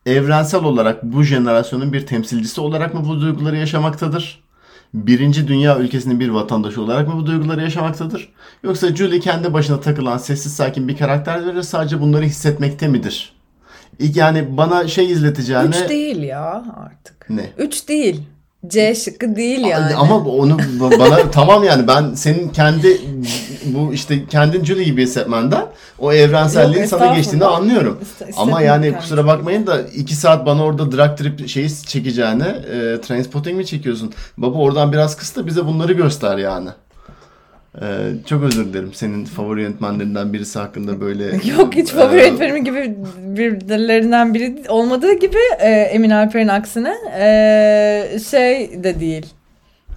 evrensel olarak bu jenerasyonun bir temsilcisi olarak mı bu duyguları yaşamaktadır? Birinci dünya ülkesinin bir vatandaşı olarak mı bu duyguları yaşamaktadır? Yoksa Julie kendi başına takılan sessiz sakin bir karakter ve sadece bunları hissetmekte midir? Yani bana şey izleteceğine... Üç değil ya artık. Ne? Üç değil. C şıkkı değil yani. Ama onu bana tamam yani ben senin kendi bu işte kendin Julie gibi hissetmenden o evrenselliğin Yok, sana geçtiğini anlıyorum. Ama yani kusura bakmayın da iki saat bana orada drag trip şeyi çekeceğine e, Trainspotting mi çekiyorsun? Baba oradan biraz kıs da bize bunları göster yani. E, çok özür dilerim senin favori yönetmenlerinden birisi hakkında böyle. Yok hiç favori e, yönetmenim gibi birilerinden biri olmadığı gibi e, Emin Alper'in aksine e, şey de değil.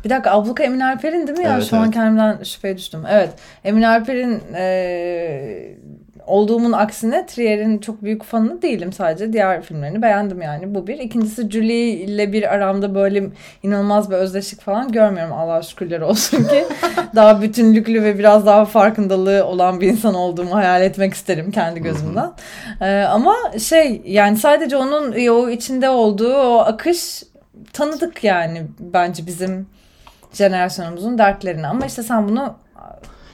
Bir dakika abluka Emin Alper'in değil mi ya? Evet, Şu an evet. kendimden şüpheye düştüm. Evet. Emin Alper'in e, olduğumun aksine Trier'in çok büyük fanı değilim sadece. Diğer filmlerini beğendim yani. Bu bir. İkincisi Julie ile bir aramda böyle inanılmaz bir özdeşlik falan görmüyorum. Allah şükürler olsun ki. daha bütünlüklü ve biraz daha farkındalığı olan bir insan olduğumu hayal etmek isterim kendi gözümden. Ee, ama şey yani sadece onun o içinde olduğu o akış tanıdık yani bence bizim jenerasyonumuzun dertlerini. Ama işte sen bunu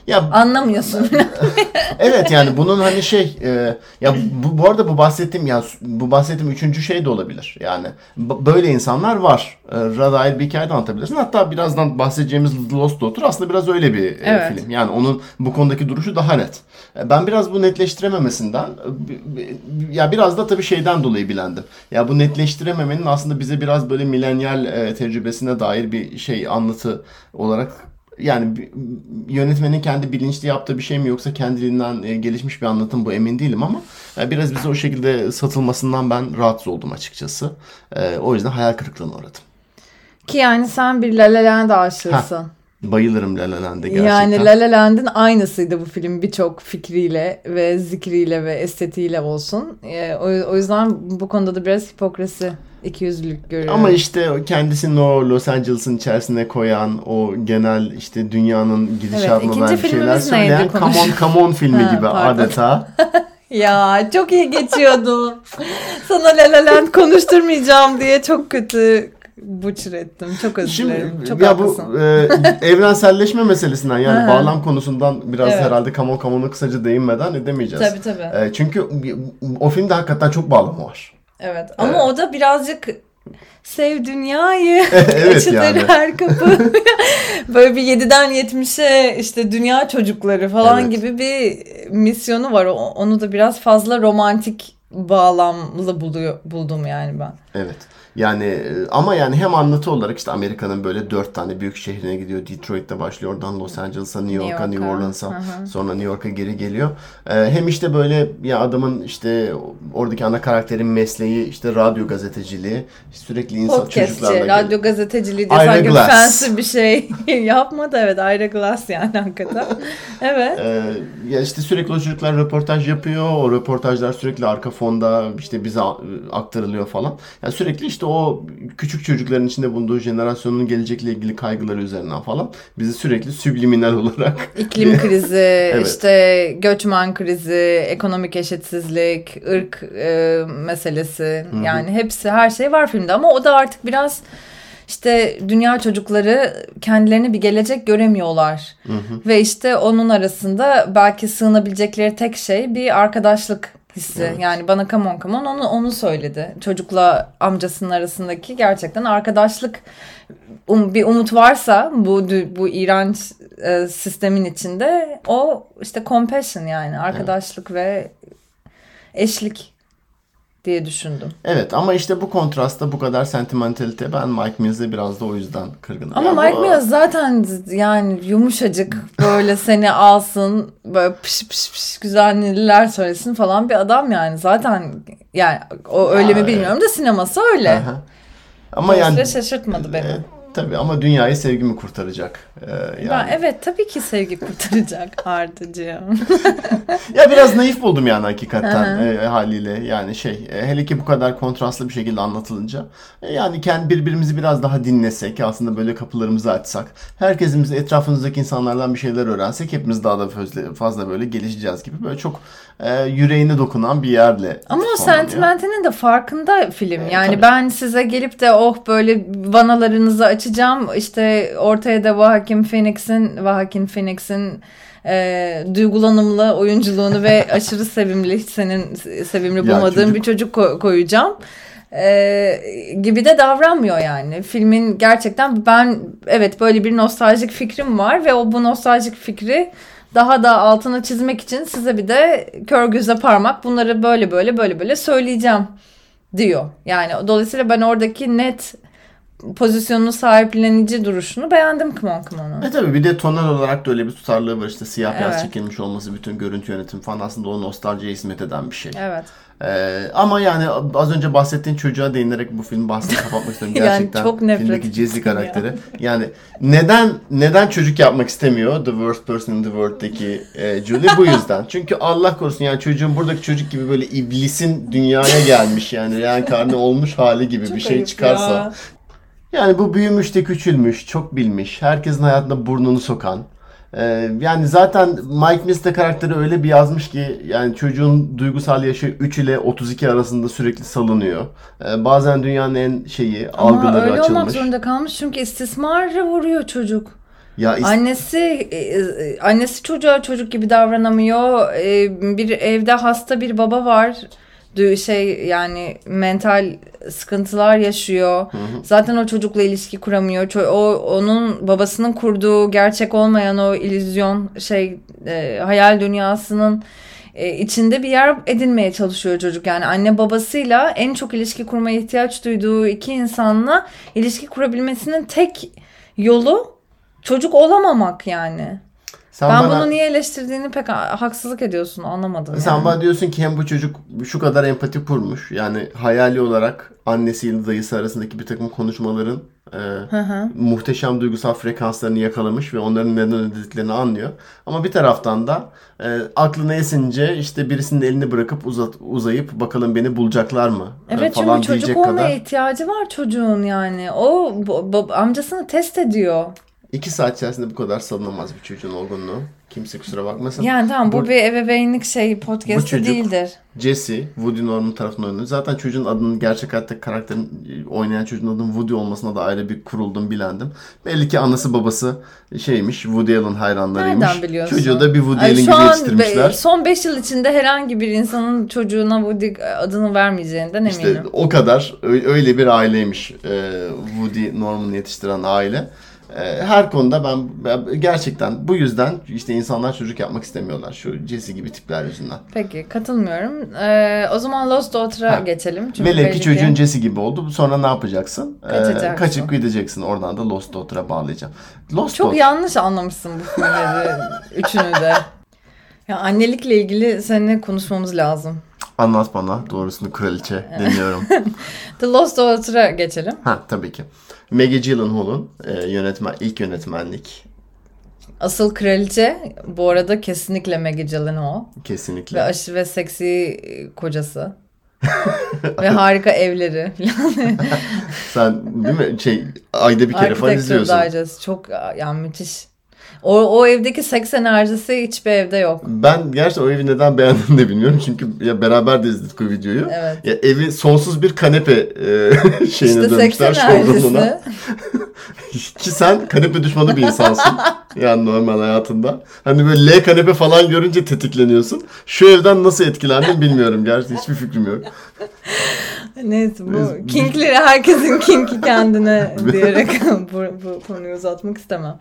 Ya anlamıyorsun. evet yani bunun hani şey e, ya bu, bu arada bu bahsettiğim ya bu bahsettiğim üçüncü şey de olabilir. Yani böyle insanlar var. E, dair bir hikaye de anlatabilirsin. Hatta birazdan bahsedeceğimiz Lost Daughter aslında biraz öyle bir e, Evet. film. Yani onun bu konudaki duruşu daha net. E, Ben biraz bu netleştirememesinden e, ya biraz da tabii şeyden dolayı bilendim. Ya bu netleştirememenin aslında bize biraz böyle milenyal e, tecrübesine dair bir şey anlatı olarak yani yönetmenin kendi bilinçli yaptığı bir şey mi yoksa kendiliğinden e, gelişmiş bir anlatım bu emin değilim ama e, biraz bize o şekilde satılmasından ben rahatsız oldum açıkçası. E, o yüzden hayal kırıklığına uğradım. Ki yani sen bir La La Land aşığısın. Bayılırım La La Land'e gerçekten. Yani La La Land'in aynısıydı bu film birçok fikriyle ve zikriyle ve estetiğiyle olsun. O, o yüzden bu konuda da biraz hipokrasi, ikiyüzlülük görüyorum. Ama işte kendisini o Los Angeles'ın içerisine koyan o genel işte dünyanın gidişatına dair bir şeyler söyleyen Come On Come On filmi Ha, gibi pardon. adeta. Ya çok iyi geçiyordu. Sana La La Land konuşturmayacağım diye çok kötü butcher ettim. Çok özür dilerim. Şimdi Çok ya haklısın. bu e, evrenselleşme meselesinden yani bağlam konusundan biraz Evet. herhalde Come On Come On'a kısaca değinmeden edemeyeceğiz. Tabii tabii. E, çünkü o filmde hakikaten çok bağlamı var. Evet ama Evet. o da birazcık sev dünyayı Evet yani. her kapı. Böyle bir 7'den 70'e işte dünya çocukları falan Evet. gibi bir misyonu var. Onu da biraz fazla romantik bağlamlı buluyor, buldum yani ben. Evet. Yani e, ama yani hem anlatı olarak işte Amerika'nın böyle dört tane büyük şehrine gidiyor. Detroit'te başlıyor. Oradan Los Angeles'a, New York'a, New New York'a. Orleans'a. Sonra New York'a geri geliyor. E, hem işte böyle ya adamın işte oradaki ana karakterin mesleği işte radyo gazeteciliği. Sürekli insan Podcastçi, çocuklarla radyo gazeteciliği diye Ira sanki Glass. fancy bir şey yapmadı. Evet Ira Glass yani hakikaten. Evet. Ee, ya işte sürekli o çocuklar röportaj yapıyor. O röportajlar sürekli arka fonda işte bize aktarılıyor falan. Yani sürekli işte o küçük çocukların içinde bulunduğu jenerasyonun gelecekle ilgili kaygıları üzerinden falan bizi sürekli subliminal olarak İklim krizi, Evet. işte göçmen krizi, ekonomik eşitsizlik, ırk e, meselesi yani hepsi her şey var filmde ama o da artık biraz işte dünya çocukları kendilerini bir gelecek göremiyorlar. Ve işte onun arasında belki sığınabilecekleri tek şey bir arkadaşlık hissi. Evet. Yani bana come on come on onu, onu söyledi. Çocukla amcasının arasındaki gerçekten arkadaşlık um, bir umut varsa bu bu iğrenç e, sistemin içinde o işte compassion yani arkadaşlık ve eşlik diye düşündüm. Evet ama işte bu kontrasta bu kadar sentimentalite ben Mike Mills'e biraz da o yüzden kırgınım. Ama Ya bu- Mike Mills zaten yani yumuşacık böyle seni alsın böyle pış pış pış güzel neler söylesin falan bir adam yani zaten yani o öyle mi Ya, bilmiyorum da sineması öyle. Aha. Ama Dolayısıyla yani şaşırtmadı beni. Tabii ama dünyayı sevgi mi kurtaracak? Ee, yani. Evet tabii ki sevgi kurtaracak Ardıcığım. Ya biraz naif buldum yani hakikaten e, haliyle yani şey e, hele ki bu kadar kontrastlı bir şekilde anlatılınca e, yani kendi birbirimizi biraz daha dinlesek aslında böyle kapılarımızı açsak herkesimiz etrafımızdaki insanlardan bir şeyler öğrensek hepimiz daha da fazla, böyle gelişeceğiz gibi böyle çok e, yüreğine dokunan bir yerle Ama o sentimentinin de farkında film. E, Yani tabii. ben size gelip de oh böyle vanalarınızı açacağım. İşte ortaya da Joaquin Phoenix'in Joaquin Phoenix'in e, duygulanımlı oyunculuğunu ve aşırı sevimli senin sevimli bulmadığın çocuk- bir çocuk ko- koyacağım. E, gibi de davranmıyor yani. Filmin gerçekten ben evet böyle bir nostaljik fikrim var ve o bu nostaljik fikri daha da altına çizmek için size bir de kör göze parmak bunları böyle böyle böyle böyle söyleyeceğim diyor. Yani dolayısıyla ben oradaki net pozisyonunu sahiplenici duruşunu beğendim Kımon Kımon'un. E tabi bir de tonal olarak da öyle bir tutarlığı var işte siyah beyaz Evet. çekilmiş olması bütün görüntü yönetim falan aslında o nostaljiye hizmet eden bir şey. Evet. Ee, ama yani az önce bahsettiğin çocuğa değinerek bu filmin bahsini kapatmak istiyorum. Yani Gerçekten çok nefret filmdeki Jesse ettim ya. karakteri. Yani neden neden çocuk yapmak istemiyor The Worst Person in the World'daki e, Julie? Bu yüzden. Çünkü Allah korusun yani çocuğun buradaki çocuk gibi böyle iblisin dünyaya gelmiş yani reenkarne olmuş hali gibi bir şey çıkarsa. ya. Yani bu büyümüş de küçülmüş, çok bilmiş, herkesin hayatına burnunu sokan. Ee, yani zaten Mike Mista karakteri öyle bir yazmış ki yani çocuğun duygusal yaşı 3 ile 32 arasında sürekli salınıyor. Ee, bazen dünyanın en şeyi Ama algıları öyle olmak açılmış. zorunda kalmış çünkü istismara vuruyor çocuk. Ya is- Annesi e, e, annesi çocuğa çocuk gibi davranamıyor. E, Bir evde hasta bir baba var. Şey yani mental sıkıntılar yaşıyor. Zaten o çocukla ilişki kuramıyor. O onun babasının kurduğu gerçek olmayan o illüzyon şey e, hayal dünyasının e, içinde bir yer edinmeye çalışıyor çocuk. Yani anne babasıyla en çok ilişki kurmaya ihtiyaç duyduğu iki insanla ilişki kurabilmesinin tek yolu çocuk olamamak yani. Sen ben bana, bunu niye eleştirdiğini pek ha- haksızlık ediyorsun anlamadım. sen yani. bana diyorsun ki hem bu çocuk şu kadar empati kurmuş. Yani hayali olarak annesiyle dayısı arasındaki bir takım konuşmaların e, Hı hı. muhteşem duygusal frekanslarını yakalamış ve onların neden dediklerini anlıyor. Ama bir taraftan da e, aklına esince işte birisinin elini bırakıp uzat, uzayıp bakalım beni bulacaklar mı e, Evet falan çünkü çocuk olmaya kadar. ihtiyacı var çocuğun yani. O amcasını test ediyor. İki saat içerisinde bu kadar salınamaz bir çocuğun olgunluğu. Kimse kusura bakmasın. Yani tamam bu, Bu- bir ebeveynlik şey çocuk- değildir. Jesse, Woody Norman tarafından oynuyor. Zaten çocuğun adının gerçek hayattaki karakterin e, oynayan çocuğun adının Woody olmasına da ayrı bir kuruldum bilendim. Belli ki anası babası şeymiş, Woody Allen hayranlarıymış. Nereden biliyorsun? Çocuğu da bir Woody Allen gibi yetiştirmişler. be- son 5 yıl içinde herhangi bir insanın çocuğuna Woody adını vermeyeceğinden İşte eminim. o kadar öyle bir aileymiş e, Woody Norman'ı yetiştiren aile. E, Her konuda ben, gerçekten bu yüzden işte insanlar çocuk yapmak istemiyorlar şu Jesse gibi tipler yüzünden. Peki katılmıyorum. Ee, o zaman Lost Daughter'a geçelim. Çünkü Velev ki çocuğun Jesse gibi oldu. Sonra ne yapacaksın? E, Kaçacaksın. kaçıp gideceksin. Oradan da Lost Daughter'a bağlayacağım. Lost Çok Daughter. yanlış anlamışsın bu filmleri üçünü de. Ya annelikle ilgili seninle konuşmamız lazım. Anlat bana doğrusunu kraliçe deniyorum. The Lost Daughter'a geçelim. ha tabii ki. Maggie Gyllenhaal'ın e, yönetmen ilk yönetmenlik Asıl kraliçe bu arada kesinlikle Maggie Gyllenhaal. kesinlikle. Ve aşı ve seksi kocası. ve harika evleri. Sen değil mi şey ayda bir kere falan izliyorsun. Digest çok yani müthiş. O, o evdeki seks enerjisi hiçbir evde yok. Ben gerçi o evi neden beğendim de bilmiyorum. Çünkü ya beraber de izledik o videoyu. Evet. Ya evi sonsuz bir kanepe e, şeyine İşte dönmüşler showroom'una. Ki sen kanepe düşmanı bir insansın. yani normal hayatında. Hani böyle L kanepe falan görünce tetikleniyorsun. Şu evden nasıl etkilendin bilmiyorum. Gerçi hiçbir fikrim yok. Neyse bu Biz- kinkleri herkesin kinki kendine diyerek bu, bu konuyu uzatmak istemem.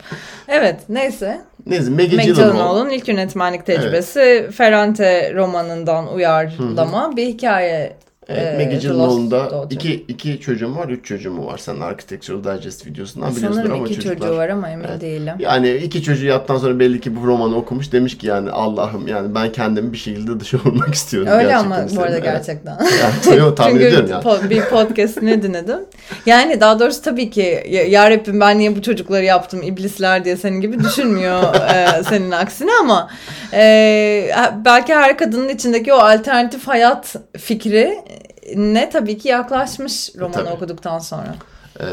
Evet neyse. Neyse Maggie. Gyllenhaal'ın ilk yönetmenlik tecrübesi Ferrante romanından uyarlama bir hikaye. Evet, e, Maggie The Gyllenhaal'ın da Lost Daughter. iki, iki çocuğum var, üç çocuğum mu var? Sen Architectural Digest videosundan Sanırım ama iki çocuklar. çocuğu var ama emin Evet. değilim. Yani iki çocuğu yaptıktan sonra belli ki bu romanı okumuş. Demiş ki yani Allah'ım yani ben kendimi bir şekilde dışa vurmak istiyorum. Öyle gerçekten ama bu istiyorum. arada Evet. gerçekten. Yani, yo, tahmin Çünkü ediyorum yani. po- bir podcastini dinledim. Yani daha doğrusu tabii ki ya Rabbim ben niye bu çocukları yaptım iblisler diye senin gibi düşünmüyor e, senin aksine ama e, belki her kadının içindeki o alternatif hayat fikri ne tabii ki yaklaşmış romanı Tabii. okuduktan sonra. Ee,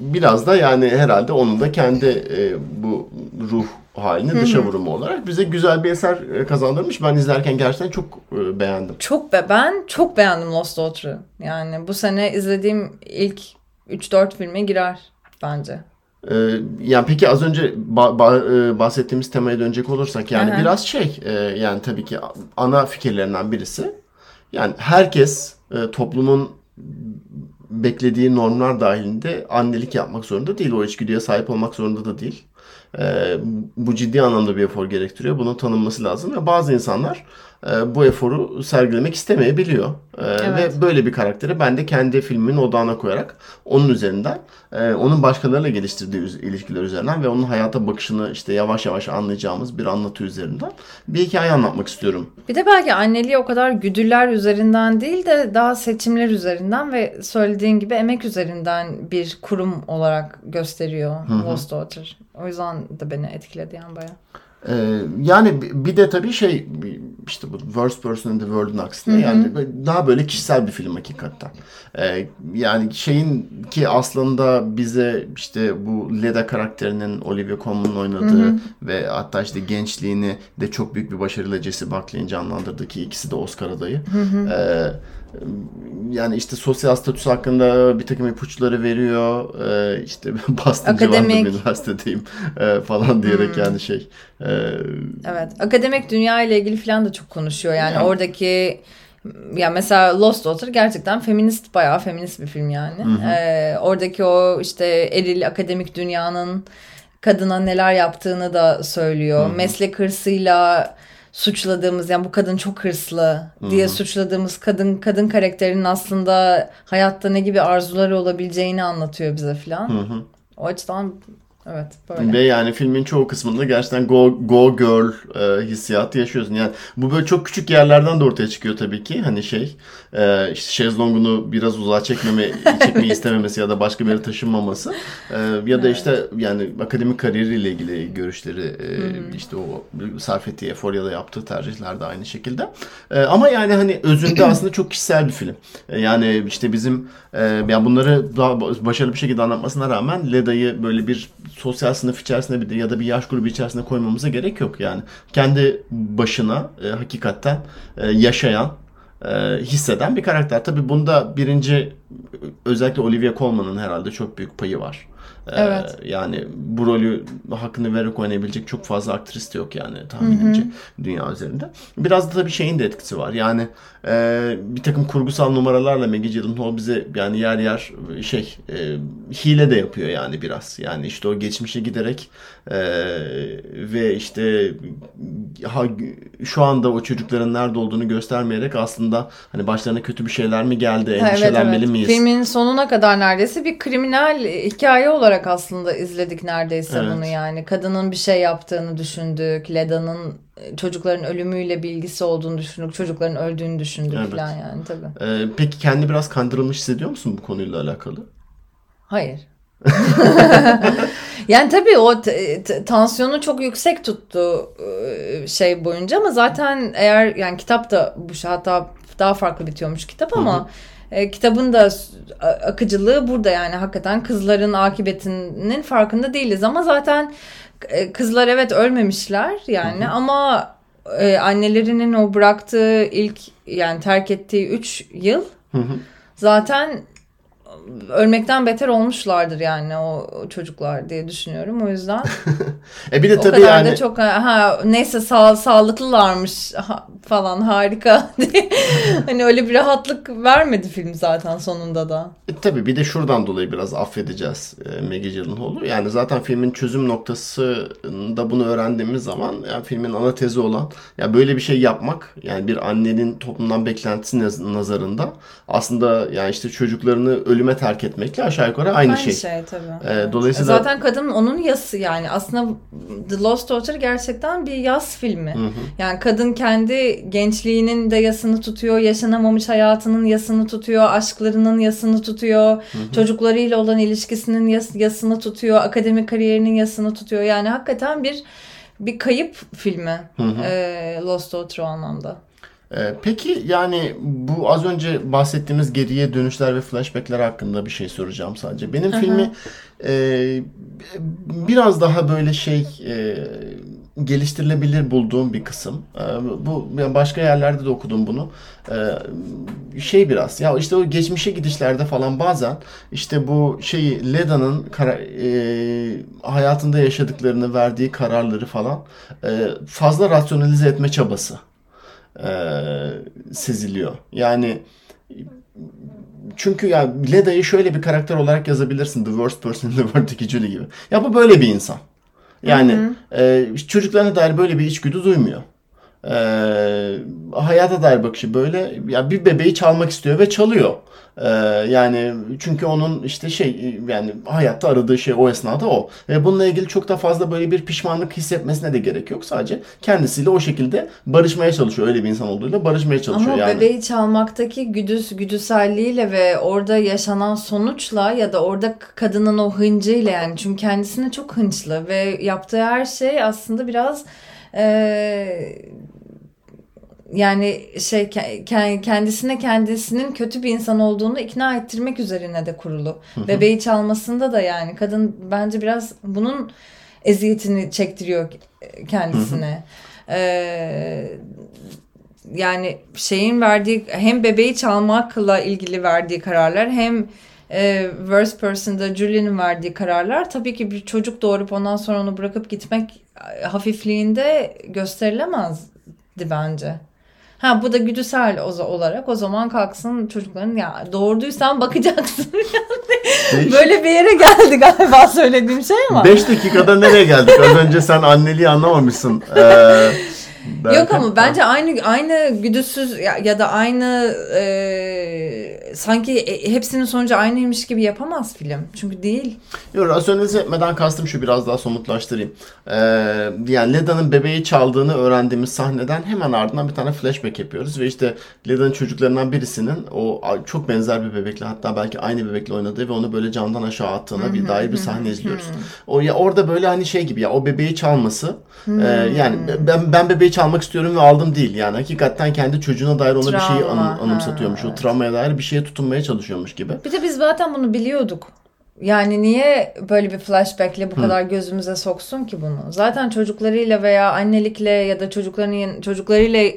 biraz da yani herhalde onun da kendi e, bu ruh halini dışa vurumu olarak bize güzel bir eser e, kazandırmış. Ben izlerken gerçekten çok e, beğendim. Çok be ben çok beğendim Lost Daughter'ı. Yani bu sene izlediğim ilk 3-4 filme girer bence. Ee, yani peki az önce ba- ba- e, bahsettiğimiz temaya dönecek olursak yani biraz şey e, yani tabii ki ana fikirlerinden birisi yani herkes e, toplumun beklediği normlar dahilinde annelik yapmak zorunda değil. O içgüdüye sahip olmak zorunda da değil. E, bu ciddi anlamda bir efor gerektiriyor. Bunun tanınması lazım ve bazı insanlar e, bu eforu sergilemek istemeyebiliyor. E, evet. Ve böyle bir karakteri ben de kendi filmimin odağına koyarak onun üzerinden, e, onun başkalarıyla geliştirdiği ilişkiler üzerinden ve onun hayata bakışını işte yavaş yavaş anlayacağımız bir anlatı üzerinden bir hikaye anlatmak istiyorum. Bir de belki anneliği o kadar güdüller üzerinden değil de daha seçimler üzerinden ve söylediğin gibi emek üzerinden bir kurum olarak gösteriyor Lost Daughter. O yüzden de beni etkiledi yani bayağı. Ee, yani bir de tabii şey işte bu Worst Person in the World'un aksine yani daha böyle kişisel bir film hakikaten. Ee, yani şeyin ki aslında bize işte bu Leda karakterinin Olivia Colman'ın oynadığı hı hı. ve hatta işte gençliğini de çok büyük bir başarıyla Jesse Buckley'in canlandırdığı ki ikisi de Oscar adayı. Hı hı. Ee, yani işte sosyal statüsü hakkında bir takım ipuçları veriyor. Ee, işte bastıncı Akademik. üniversitedeyim e, falan diyerek hmm. yani şey. E, evet. Akademik dünya ile ilgili falan da çok konuşuyor. Yani, yani. oradaki ya mesela Lost Daughter gerçekten feminist bayağı feminist bir film yani. Ee, oradaki o işte eril akademik dünyanın kadına neler yaptığını da söylüyor. Hı-hı. Meslek hırsıyla suçladığımız yani bu kadın çok hırslı diye Hı-hı. suçladığımız kadın kadın karakterinin aslında hayatta ne gibi arzuları olabileceğini anlatıyor bize filan. O açıdan Evet böyle. Ve yani filmin çoğu kısmında gerçekten go, go girl e, hissiyatı yaşıyorsun. Yani bu böyle çok küçük yerlerden de ortaya çıkıyor tabii ki. Hani şey e, işte şezlongunu biraz uzağa çekmeme, çekmeyi istememesi ya da başka bir yere taşınmaması. E, ya da evet. işte yani akademik kariyeriyle ilgili görüşleri e, hmm. işte o sarf ettiği efor ya da yaptığı tercihler de aynı şekilde. E, ama yani hani özünde aslında çok kişisel bir film. E, yani işte bizim e, yani bunları daha başarılı bir şekilde anlatmasına rağmen Leda'yı böyle bir sosyal sınıf içerisinde bir ya da bir yaş grubu içerisinde koymamıza gerek yok yani. Kendi başına e, hakikaten e, yaşayan, e, hisseden bir karakter. Tabii bunda birinci özellikle Olivia Colman'ın herhalde çok büyük payı var. Evet. Ee, yani bu rolü hakkını vererek oynayabilecek çok fazla aktris de yok yani tahminimce dünya üzerinde. Biraz da tabii şeyin de etkisi var. Yani e, bir takım kurgusal numaralarla Maggie Gyllenhaal bize yani yer yer şey e, hile de yapıyor yani biraz. Yani işte o geçmişe giderek e, ve işte ha, şu anda o çocukların nerede olduğunu göstermeyerek aslında hani başlarına kötü bir şeyler mi geldi, endişelenmeli evet, evet. miyiz? Filmin sonuna kadar neredeyse bir kriminal hikaye olarak aslında izledik neredeyse evet. bunu yani. Kadının bir şey yaptığını düşündük. Leda'nın e, çocukların ölümüyle bilgisi olduğunu düşündük. Çocukların öldüğünü düşündük evet. falan yani tabii. Ee, peki kendi biraz kandırılmış hissediyor musun bu konuyla alakalı? Hayır. yani tabii o tansiyonu çok yüksek tuttu e, şey boyunca ama zaten eğer yani kitap da bu hatta daha farklı bitiyormuş kitap ama hı hı. E, kitabın da akıcılığı burada yani hakikaten kızların akıbetinin farkında değiliz ama zaten e, kızlar evet ölmemişler yani hı hı. ama e, annelerinin o bıraktığı ilk yani terk ettiği 3 yıl hı hı. zaten ölmekten beter olmuşlardır yani o, o çocuklar diye düşünüyorum o yüzden. e bir de tabii o kadar yani. da çok ha neyse sağ, sağlıklılarmış ha, falan harika hani öyle bir rahatlık vermedi film zaten sonunda da. E, tabii bir de şuradan dolayı biraz affedeceğiz e, Maggie Gyllenhaal'u. Yani zaten filmin çözüm noktasında bunu öğrendiğimiz zaman yani filmin ana tezi olan ya böyle bir şey yapmak yani bir annenin toplumdan beklentisi nazarında aslında yani işte çocuklarını ölüme terk etmekle aşağı yukarı aynı, aynı şey. şey tabii. Ee, dolayısıyla zaten kadın onun yası yani aslında The Lost Daughter gerçekten bir yaz filmi. Hı hı. Yani kadın kendi gençliğinin de yasını tutuyor, yaşanamamış hayatının yasını tutuyor, aşklarının yasını tutuyor, hı hı. çocuklarıyla olan ilişkisinin yas, yasını tutuyor, akademik kariyerinin yasını tutuyor. Yani hakikaten bir bir kayıp filmi hı hı. E, Lost Daughter o anlamda. Ee, peki yani bu az önce bahsettiğimiz geriye dönüşler ve flashbackler hakkında bir şey soracağım sadece. Benim Aha. filmi e, biraz daha böyle şey e, geliştirilebilir bulduğum bir kısım. E, bu başka yerlerde de okudum bunu. E, şey biraz ya işte o geçmişe gidişlerde falan bazen işte bu şeyi Leda'nın e, hayatında yaşadıklarını verdiği kararları falan e, fazla rasyonalize etme çabası e, seziliyor. Yani çünkü ya Leda'yı şöyle bir karakter olarak yazabilirsin. The worst person in the world'daki Julie gibi. Ya bu böyle bir insan. Yani e, çocuklarına dair böyle bir içgüdü duymuyor. E, hayata dair bakışı böyle ya bir bebeği çalmak istiyor ve çalıyor. E, yani çünkü onun işte şey yani hayatta aradığı şey o esnada o. Ve bununla ilgili çok da fazla böyle bir pişmanlık hissetmesine de gerek yok. Sadece kendisiyle o şekilde barışmaya çalışıyor. Öyle bir insan olduğuyla barışmaya çalışıyor Ama yani. bebeği çalmaktaki güdüs, güdüselliğiyle ve orada yaşanan sonuçla ya da orada kadının o hıncıyla yani çünkü kendisine çok hınçlı ve yaptığı her şey aslında biraz eee, yani şey ke- kendisine kendisinin kötü bir insan olduğunu ikna ettirmek üzerine de kurulu. Bebeği çalmasında da yani kadın bence biraz bunun eziyetini çektiriyor kendisine. Ee, yani şeyin verdiği hem bebeği çalmakla ilgili verdiği kararlar hem e, worst person'da Julian'ın verdiği kararlar tabii ki bir çocuk doğurup ondan sonra onu bırakıp gitmek e, hafifliğinde gösterilemezdi bence. Ha bu da güdüsel olarak o zaman kalksın çocukların ya doğurduysan bakacaksın. Beş- Böyle bir yere geldi galiba söylediğim şey ama. 5 dakikada nereye geldik? Az önce sen anneliği anlamamışsın. Ee, Yok belki- ama bence aynı aynı güdüsüz ya, ya da aynı e, sanki e- hepsinin sonucu aynıymış gibi yapamaz film. Çünkü değil. Yok rasyonelize etmeden kastım şu biraz daha somutlaştırayım. Ee, yani Leda'nın bebeği çaldığını öğrendiğimiz sahneden hemen ardından bir tane flashback yapıyoruz ve işte Leda'nın çocuklarından birisinin o çok benzer bir bebekle hatta belki aynı bebekle oynadığı ve onu böyle camdan aşağı attığına bir dair bir sahne izliyoruz. O ya orada böyle hani şey gibi ya o bebeği çalması e, yani ben ben bebeği çalmak istiyorum ve aldım değil yani hakikaten kendi çocuğuna dair ona bir şeyi Travma, anım- anımsatıyormuş. ha, O travmaya dair bir şeye tutunmaya çalışıyormuş gibi. Bir de biz zaten bunu biliyorduk. Yani niye böyle bir flashback'le bu kadar gözümüze soksun ki bunu? Zaten çocuklarıyla veya annelikle ya da çocukların çocuklarıyla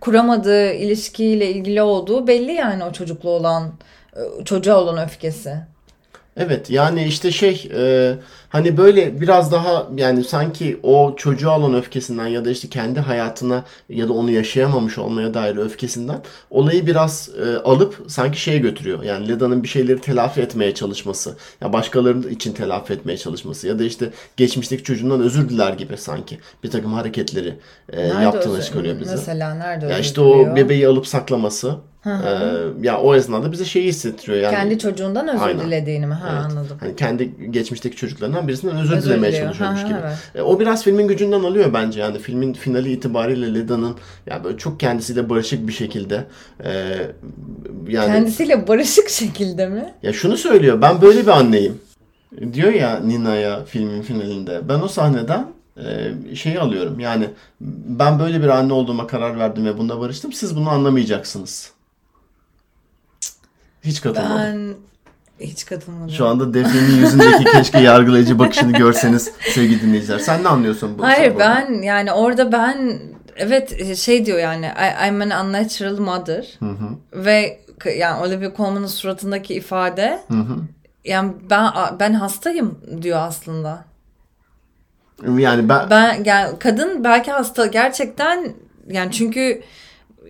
kuramadığı ilişkiyle ilgili olduğu belli yani o çocuklu olan çocuğa olan öfkesi. Evet yani işte şey e, hani böyle biraz daha yani sanki o çocuğa olan öfkesinden ya da işte kendi hayatına ya da onu yaşayamamış olmaya dair öfkesinden olayı biraz e, alıp sanki şeye götürüyor. Yani Leda'nın bir şeyleri telafi etmeye çalışması ya başkalarının için telafi etmeye çalışması ya da işte geçmişteki çocuğundan özür diler gibi sanki bir takım hareketleri e, yaptığını özür- çıkarıyor bize. Mesela nerede Ya işte o bebeği alıp saklaması e, ya o esnada bize şeyi hissettiriyor yani. Kendi çocuğundan özür Aynen. dilediğini mi? Ha Evet. anladım. Hani kendi geçmişteki çocuklarından birisinden özür, Özür dilemeye diliyor. çalışıyormuş Ha, gibi. evet. E, o biraz filmin gücünden alıyor bence yani filmin finali itibariyle Leda'nın ya böyle çok kendisiyle barışık bir şekilde e, yani Kendisiyle barışık şekilde mi? ya şunu söylüyor ben böyle bir anneyim diyor ya Nina'ya filmin finalinde. Ben o sahneden e, şeyi alıyorum yani ben böyle bir anne olduğuma karar verdim ve bunda barıştım siz bunu anlamayacaksınız. Hiç katılmadım. Ben hiç katılmadım. Şu anda Defne'nin yüzündeki keşke yargılayıcı bakışını görseniz sevgili dinleyiciler. Sen ne anlıyorsun bu? Hayır bu- ben yani orada ben evet şey diyor yani I, I'm an unnatural mother ve k- yani Olivia Colman'ın suratındaki ifade Hı hı. yani ben ben hastayım diyor aslında. Yani ben, Ben yani kadın belki hasta gerçekten yani çünkü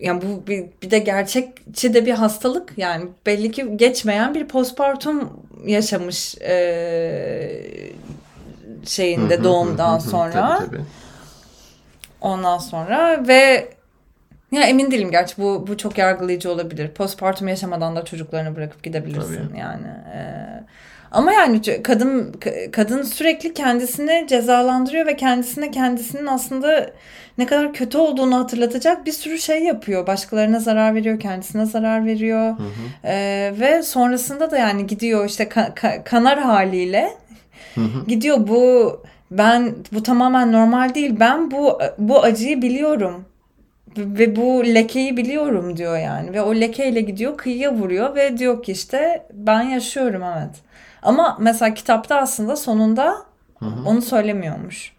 yani bu bir, bir de gerçekçi de bir hastalık yani belli ki geçmeyen bir postpartum yaşamış eee, şeyinde doğumdan sonra. Tabii, tabii. Ondan sonra ve ya emin değilim gerçi bu bu çok yargılayıcı olabilir. Postpartum yaşamadan da çocuklarını bırakıp gidebilirsin Tabii. yani. Ee, ama yani kadın kadın sürekli kendisini cezalandırıyor ve kendisine kendisinin aslında ne kadar kötü olduğunu hatırlatacak bir sürü şey yapıyor. Başkalarına zarar veriyor, kendisine zarar veriyor. Ee, ve sonrasında da yani gidiyor işte ka- ka- kanar haliyle gidiyor bu ben bu tamamen normal değil. Ben bu bu acıyı biliyorum. Ve bu lekeyi biliyorum diyor yani. Ve o lekeyle gidiyor kıyıya vuruyor ve diyor ki işte ben yaşıyorum evet. Ama mesela kitapta aslında sonunda onu söylemiyormuş.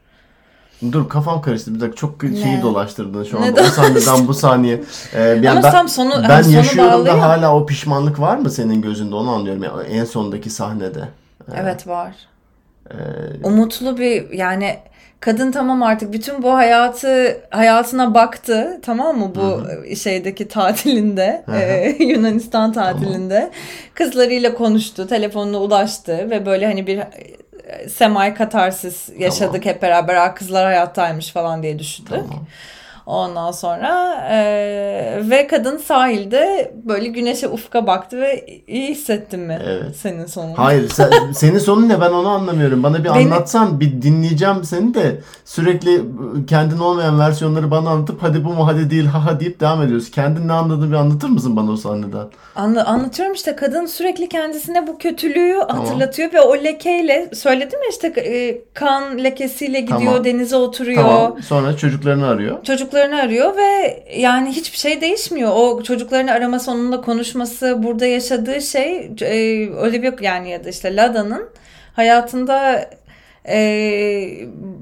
Dur kafam karıştı bir dakika çok şeyi Ne? dolaştırdın şu anda o sahneden bu saniye. Ee, yani Ama ben, tam sonu- hani ben sonu yaşıyorum bağlıyor. da hala o pişmanlık var mı senin gözünde onu anlıyorum yani en sondaki sahnede. Evet var. Ee, Umutlu bir yani kadın tamam artık bütün bu hayatı hayatına baktı tamam mı bu şeydeki tatilinde e, Yunanistan tatilinde kızlarıyla konuştu telefonuna ulaştı ve böyle hani bir semay katarsis yaşadık hep beraber. Aa, kızlar hayattaymış falan diye düşündük. Tamam. Ondan sonra e, ve kadın sahilde böyle güneşe ufka baktı ve iyi hissettin mi Evet. senin sonunda? Hayır sen, senin sonun ne ben onu anlamıyorum. Bana bir Beni- anlatsan bir dinleyeceğim seni de sürekli kendin olmayan versiyonları bana anlatıp hadi bu mu hadi değil haha deyip devam ediyoruz. Kendin ne anladığını bir anlatır mısın bana o sahneden? Anla, anlatıyorum işte kadın sürekli kendisine bu kötülüğü hatırlatıyor ve o lekeyle söyledim ya işte e, kan lekesiyle gidiyor Tamam. denize oturuyor. Tamam. Sonra çocuklarını arıyor. Çocuklarını arıyor ve yani hiçbir şey değişmiyor. O çocuklarını araması, onunla konuşması, burada yaşadığı şey e, Olivia yani ya da işte Lada'nın hayatında e,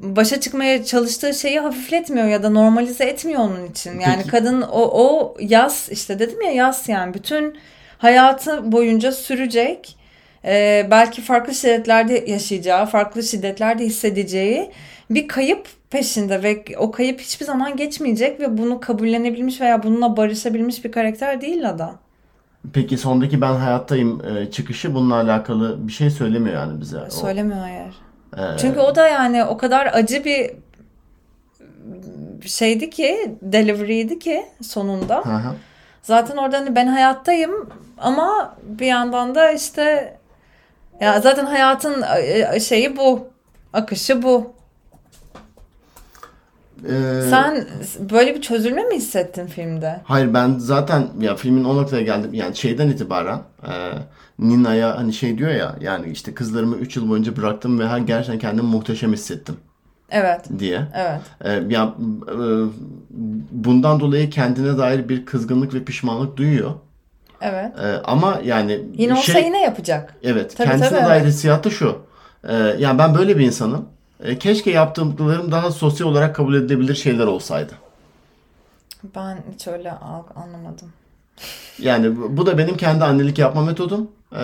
başa çıkmaya çalıştığı şeyi hafifletmiyor ya da normalize etmiyor onun için. Yani Peki. kadın o, o yaz işte dedim ya yaz yani bütün hayatı boyunca sürecek. e, belki farklı şiddetlerde yaşayacağı, farklı şiddetlerde hissedeceği bir kayıp peşinde ve o kayıp hiçbir zaman geçmeyecek ve bunu kabullenebilmiş veya bununla barışabilmiş bir karakter değil Lada. Peki sondaki ben hayattayım e, çıkışı bununla alakalı bir şey söylemiyor yani bize. O, Söylemiyor hayır. e, Çünkü o da yani o kadar acı bir şeydi ki, delivery'ydi ki sonunda. hı hı. Zaten orada hani ben hayattayım ama bir yandan da işte ya zaten hayatın e, şeyi bu. Akışı bu. E, Sen böyle bir çözülme mi hissettin filmde? Hayır ben zaten ya filmin o noktaya geldim yani şeyden itibaren e, Nina'ya hani şey diyor ya yani işte kızlarımı 3 yıl boyunca bıraktım ve her gerçekten kendimi muhteşem hissettim Evet. diye. Evet. E, ya e, bundan dolayı kendine dair bir kızgınlık ve pişmanlık duyuyor. Evet. E, ama yani Yine olsa şey yine yapacak. evet Tabii, kendisine tabii, dair evet. hissiyatı şu. E, yani ben böyle bir insanım. E, keşke yaptıklarım daha sosyal olarak kabul edilebilir şeyler olsaydı. Ben hiç öyle anlamadım. Yani bu bu da benim kendi annelik yapma metodum. Ee,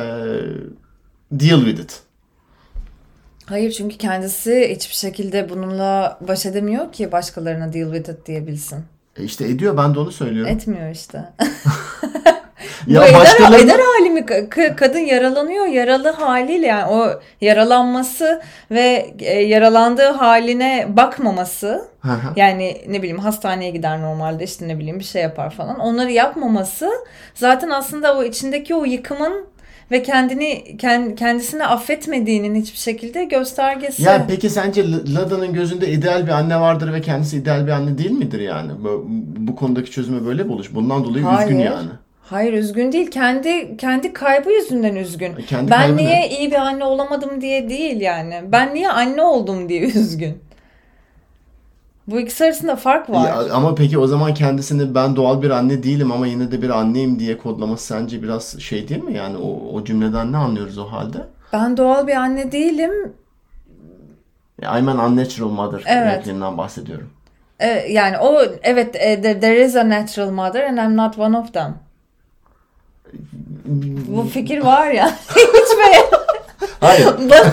deal with it. Hayır çünkü kendisi hiçbir şekilde bununla baş edemiyor ki başkalarına deal with it diyebilsin. E işte ediyor ben de onu söylüyorum. Etmiyor işte. ya Bu eder, başkalarına eder hali mi? Ka- Kadın yaralanıyor. Yaralı haliyle yani o yaralanması ve e, yaralandığı haline bakmaması hı. yani ne bileyim hastaneye gider normalde işte ne bileyim bir şey yapar falan. Onları yapmaması zaten aslında o içindeki o yıkımın ve kendini kend- kendisini affetmediğinin hiçbir şekilde göstergesi. Ya peki sence Lada'nın gözünde ideal bir anne vardır ve kendisi ideal bir anne değil midir yani? Bu, bu konudaki çözüme böyle mi oluş? Bundan dolayı üzgün Hayır. yani. Hayır üzgün değil. Kendi kendi kaybı yüzünden üzgün. Kendi ben niye ne? iyi bir anne olamadım diye değil yani. Ben niye anne oldum diye üzgün. Bu ikisi arasında fark var. Ya, ama peki o zaman kendisini ben doğal bir anne değilim ama yine de bir anneyim diye kodlaması sence biraz şey değil mi? Yani o, o cümleden ne anlıyoruz o halde? Ben doğal bir anne değilim. I'm an unnatural mother Evet. bahsediyorum. Ee, yani o evet e, there is a natural mother and I'm not one of them. Bu fikir var ya. Hiç be. Hayır. Bana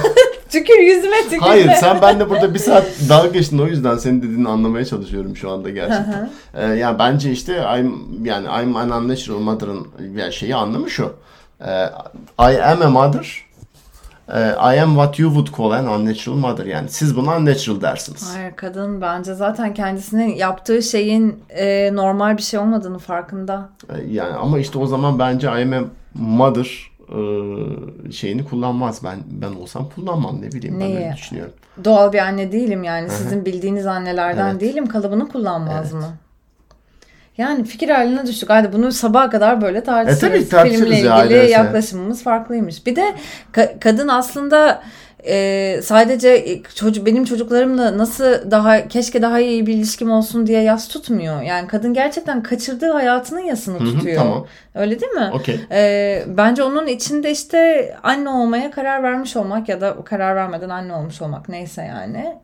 tükür yüzüme tükür. Hayır sen ben de burada bir saat dalga geçtin o yüzden senin dediğini anlamaya çalışıyorum şu anda gerçekten. Ee, yani bence işte I'm yani I'm an unnatural mother'ın yani şeyi anlamı şu. Ee, I am a mother. Ee, I am what you would call an unnatural mother. Yani siz buna unnatural dersiniz. Hayır kadın bence zaten kendisinin yaptığı şeyin e, normal bir şey olmadığını farkında. Ee, yani ama işte o zaman bence I am a mother e, şeyini kullanmaz. Ben ben olsam kullanmam ne bileyim ben öyle Neyi? düşünüyorum. Doğal bir anne değilim yani. Sizin bildiğiniz annelerden Evet. değilim. Kalıbını kullanmaz Evet. mı? Yani fikir haline düştük. Hadi bunu sabaha kadar böyle tartışırız. E tabii tartışırız Filmle ya, ilgili öyleyse. yaklaşımımız farklıymış. Bir de ka- kadın aslında e, sadece çocuk benim çocuklarımla nasıl daha keşke daha iyi bir ilişkim olsun diye yas tutmuyor. Yani kadın gerçekten kaçırdığı hayatının yasını Hı hı, tutuyor. tamam. Öyle değil mi? Okey. Ee, bence onun içinde işte anne olmaya karar vermiş olmak ya da karar vermeden anne olmuş olmak neyse yani.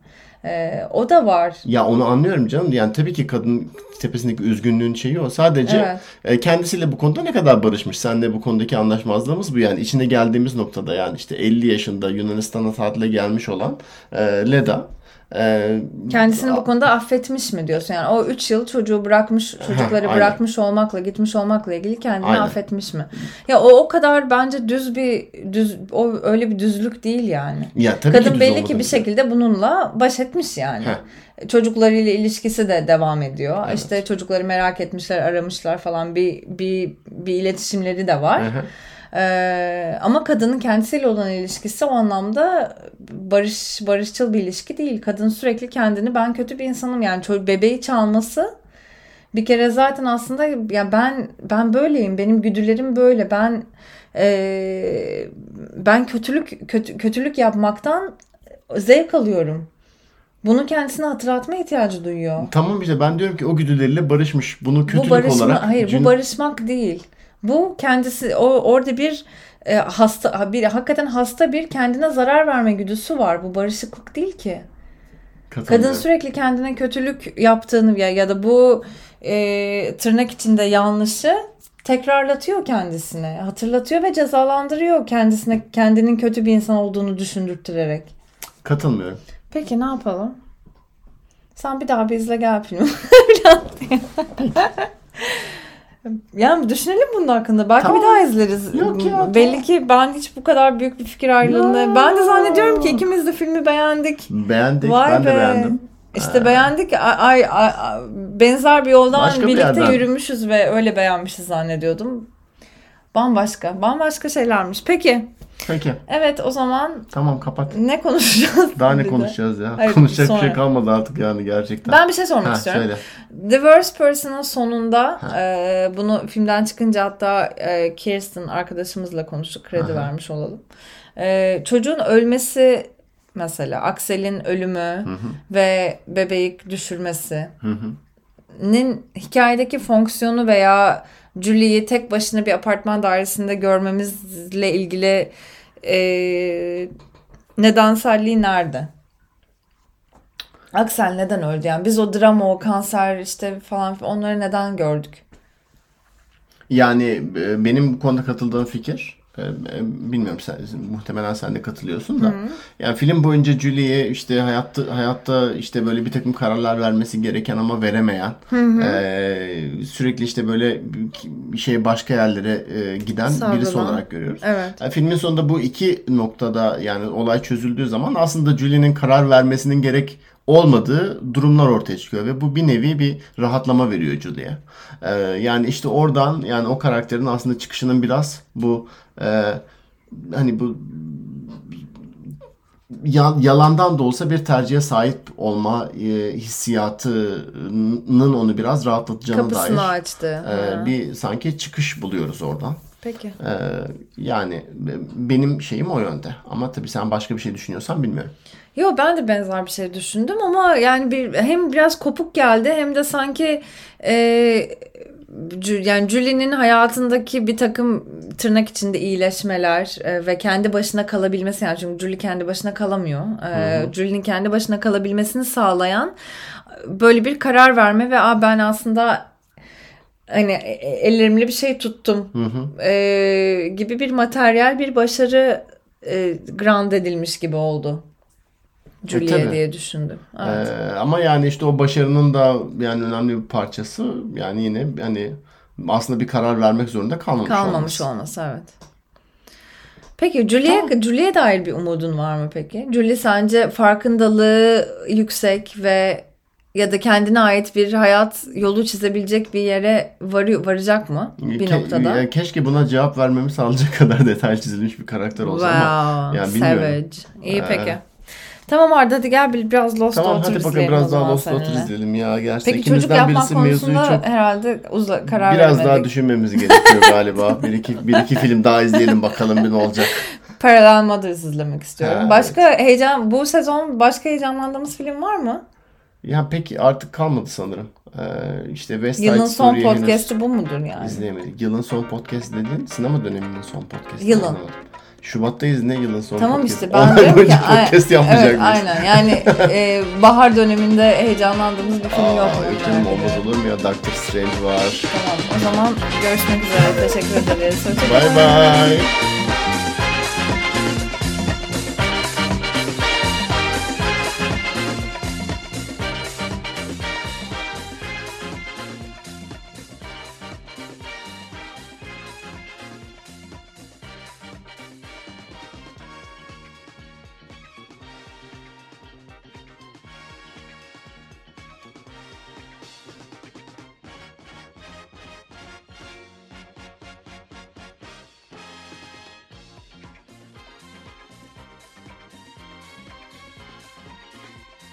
Ee, o da var. Ya onu anlıyorum canım. Yani tabii ki kadın tepesindeki üzgünlüğün şeyi o. Sadece Evet. e, kendisiyle bu konuda ne kadar barışmış. Senle bu konudaki anlaşmazlığımız bu. Yani içine geldiğimiz noktada yani işte 50 yaşında Yunanistan'a tatile gelmiş olan e, Leda Ee, Kendisini bu konuda affetmiş mi diyorsun? Yani o 3 yıl çocuğu bırakmış, çocukları aynen. bırakmış olmakla, gitmiş olmakla ilgili kendini Aynen. affetmiş mi? Ya o o kadar bence düz bir düz o öyle bir düzlük değil yani. ya tabii ki Kadın düz belli ki bir şekilde bununla baş etmiş yani. Heh. Çocuklarıyla ilişkisi de devam ediyor. Evet. İşte çocukları merak etmişler, aramışlar falan bir bir bir iletişimleri de var. Hı. Ee, ama kadının kendisiyle olan ilişkisi o anlamda barış barışçıl bir ilişki değil. Kadın sürekli kendini ben kötü bir insanım yani çocuk bebeği çalması bir kere zaten aslında ya ben ben böyleyim benim güdülerim böyle ben ee, ben kötülük kötü, kötülük yapmaktan zevk alıyorum. Bunu kendisine hatırlatma ihtiyacı duyuyor. Tamam işte ben diyorum ki o güdüleriyle barışmış. Bunu kötülük bu barışma, olarak... hayır cin- bu barışmak değil. Bu kendisi o orada bir e, hasta bir hakikaten hasta bir kendine zarar verme güdüsü var. Bu barışıklık değil ki. Kadın sürekli kendine kötülük yaptığını ya ya da bu e, tırnak içinde yanlışı tekrarlatıyor kendisine. Hatırlatıyor ve cezalandırıyor kendisine kendinin kötü bir insan olduğunu düşündürtürerek. Katılmıyorum. Peki ne yapalım? Sen bir daha bir izle gel filmi. yani düşünelim bunun hakkında. Belki Tamam. bir daha izleriz. Yok ya, Belli tamam. ki ben hiç bu kadar büyük bir fikir ayrılığında. Ya. Ben de zannediyorum ki ikimiz de filmi beğendik. Beğendik. Vay ben be. de beğendim. İşte beğendik. Ay, ay, ay, benzer bir yoldan Başka bir birlikte yerden. yürümüşüz ve öyle beğenmişiz zannediyordum. Bambaşka. Bambaşka şeylermiş. Peki. Peki. Evet o zaman Tamam kapat. ne konuşacağız? Daha ne Bir konuşacağız ya? Hayır, Konuşacak bir sonra. şey kalmadı artık yani gerçekten. Ben bir şey sormak Ha, istiyorum. söyle. The Worst Person'ın sonunda e, bunu filmden çıkınca hatta e, Kirsten arkadaşımızla konuştuk. Kredi Aha. vermiş olalım. E, çocuğun ölmesi mesela Aksel'in ölümü Hı hı. ve bebeği düşürmesi Hı hı. Nin hikayedeki fonksiyonu veya Julie'yi tek başına bir apartman dairesinde görmemizle ilgili e, nedenselliği nerede? Aksel neden öldü yani? Biz o drama, o kanser işte falan onları neden gördük? Yani e, benim bu konuda katıldığım fikir bilmiyorum sen muhtemelen sen de katılıyorsun da. Yani film boyunca Julie'ye işte hayatta hayatta işte böyle bir takım kararlar vermesi gereken ama veremeyen e, sürekli işte böyle şey başka yerlere e, giden birisi Savrulan. olarak görüyoruz. Evet. Yani filmin sonunda bu iki noktada yani olay çözüldüğü zaman aslında Julie'nin karar vermesinin gerek olmadığı durumlar ortaya çıkıyor ve bu bir nevi bir rahatlama veriyor Julie'ye. Ee, yani işte oradan yani o karakterin aslında çıkışının biraz bu e, hani bu ya- yalandan da olsa bir tercihe sahip olma e, hissiyatının onu biraz rahatlatacağına Kapısını dair açtı. e, bir sanki çıkış buluyoruz oradan. Peki. Ee, yani be- benim şeyim o yönde. Ama tabii sen başka bir şey düşünüyorsan bilmiyorum. Yo ben de benzer bir şey düşündüm ama yani bir hem biraz kopuk geldi hem de sanki e, yani Julie'nin hayatındaki bir takım tırnak içinde iyileşmeler e, ve kendi başına kalabilmesi yani çünkü Julie kendi başına kalamıyor. E, Julie'nin kendi başına kalabilmesini sağlayan böyle bir karar verme ve Aa, ben aslında hani e- e- ellerimle bir şey tuttum Hı hı. e, gibi bir materyal bir başarı e, grant edilmiş gibi oldu. Julie tabii. diye düşündüm. Evet. Ee, ama yani işte o başarının da yani önemli bir parçası yani yine hani aslında bir karar vermek zorunda kalmamış, Kalmamış olması. olması evet. Peki Julie'ye Julie'ye dair bir umudun var mı peki? Julie sence farkındalığı yüksek ve ya da kendine ait bir hayat yolu çizebilecek bir yere varıyor, varacak mı bir Ke- noktada? yani keşke buna cevap vermemi sağlayacak kadar detay çizilmiş bir karakter olsa wow, ama yani bilmiyorum. savage. İyi Ee, peki. Tamam Arda hadi gel bir- biraz Lost Tamam Daughter hadi biraz daha Lost Daughter izleyelim ya. Gerçekten Peki çocuk yapmak konusunda çok herhalde uza, karar biraz daha veremedik. düşünmemiz gerekiyor galiba. Bir iki, bir iki film daha izleyelim bakalım bir ne olacak. Parallel Mothers izlemek istiyorum. Ha, başka heyecan bu sezon başka heyecanlandığımız film var mı? Ya peki artık kalmadı sanırım. Ee, işte West Side Yılın son Story'yi henüz podcast'i bu mudur yani? izleyemedik. Yılın son podcast dediğin sinema döneminin son podcast. Yılın. Anlamadım. Şubat'tayız ne yılın son Tamam podcast. işte ben diyorum ki podcast yapmayacak evet, aynen yani e, bahar döneminde heyecanlandığımız bir film Aa, yok. yok canım olmaz olur mu ya Doctor Strange var. Tamam o zaman görüşmek üzere teşekkür ederiz. Kalın. bay.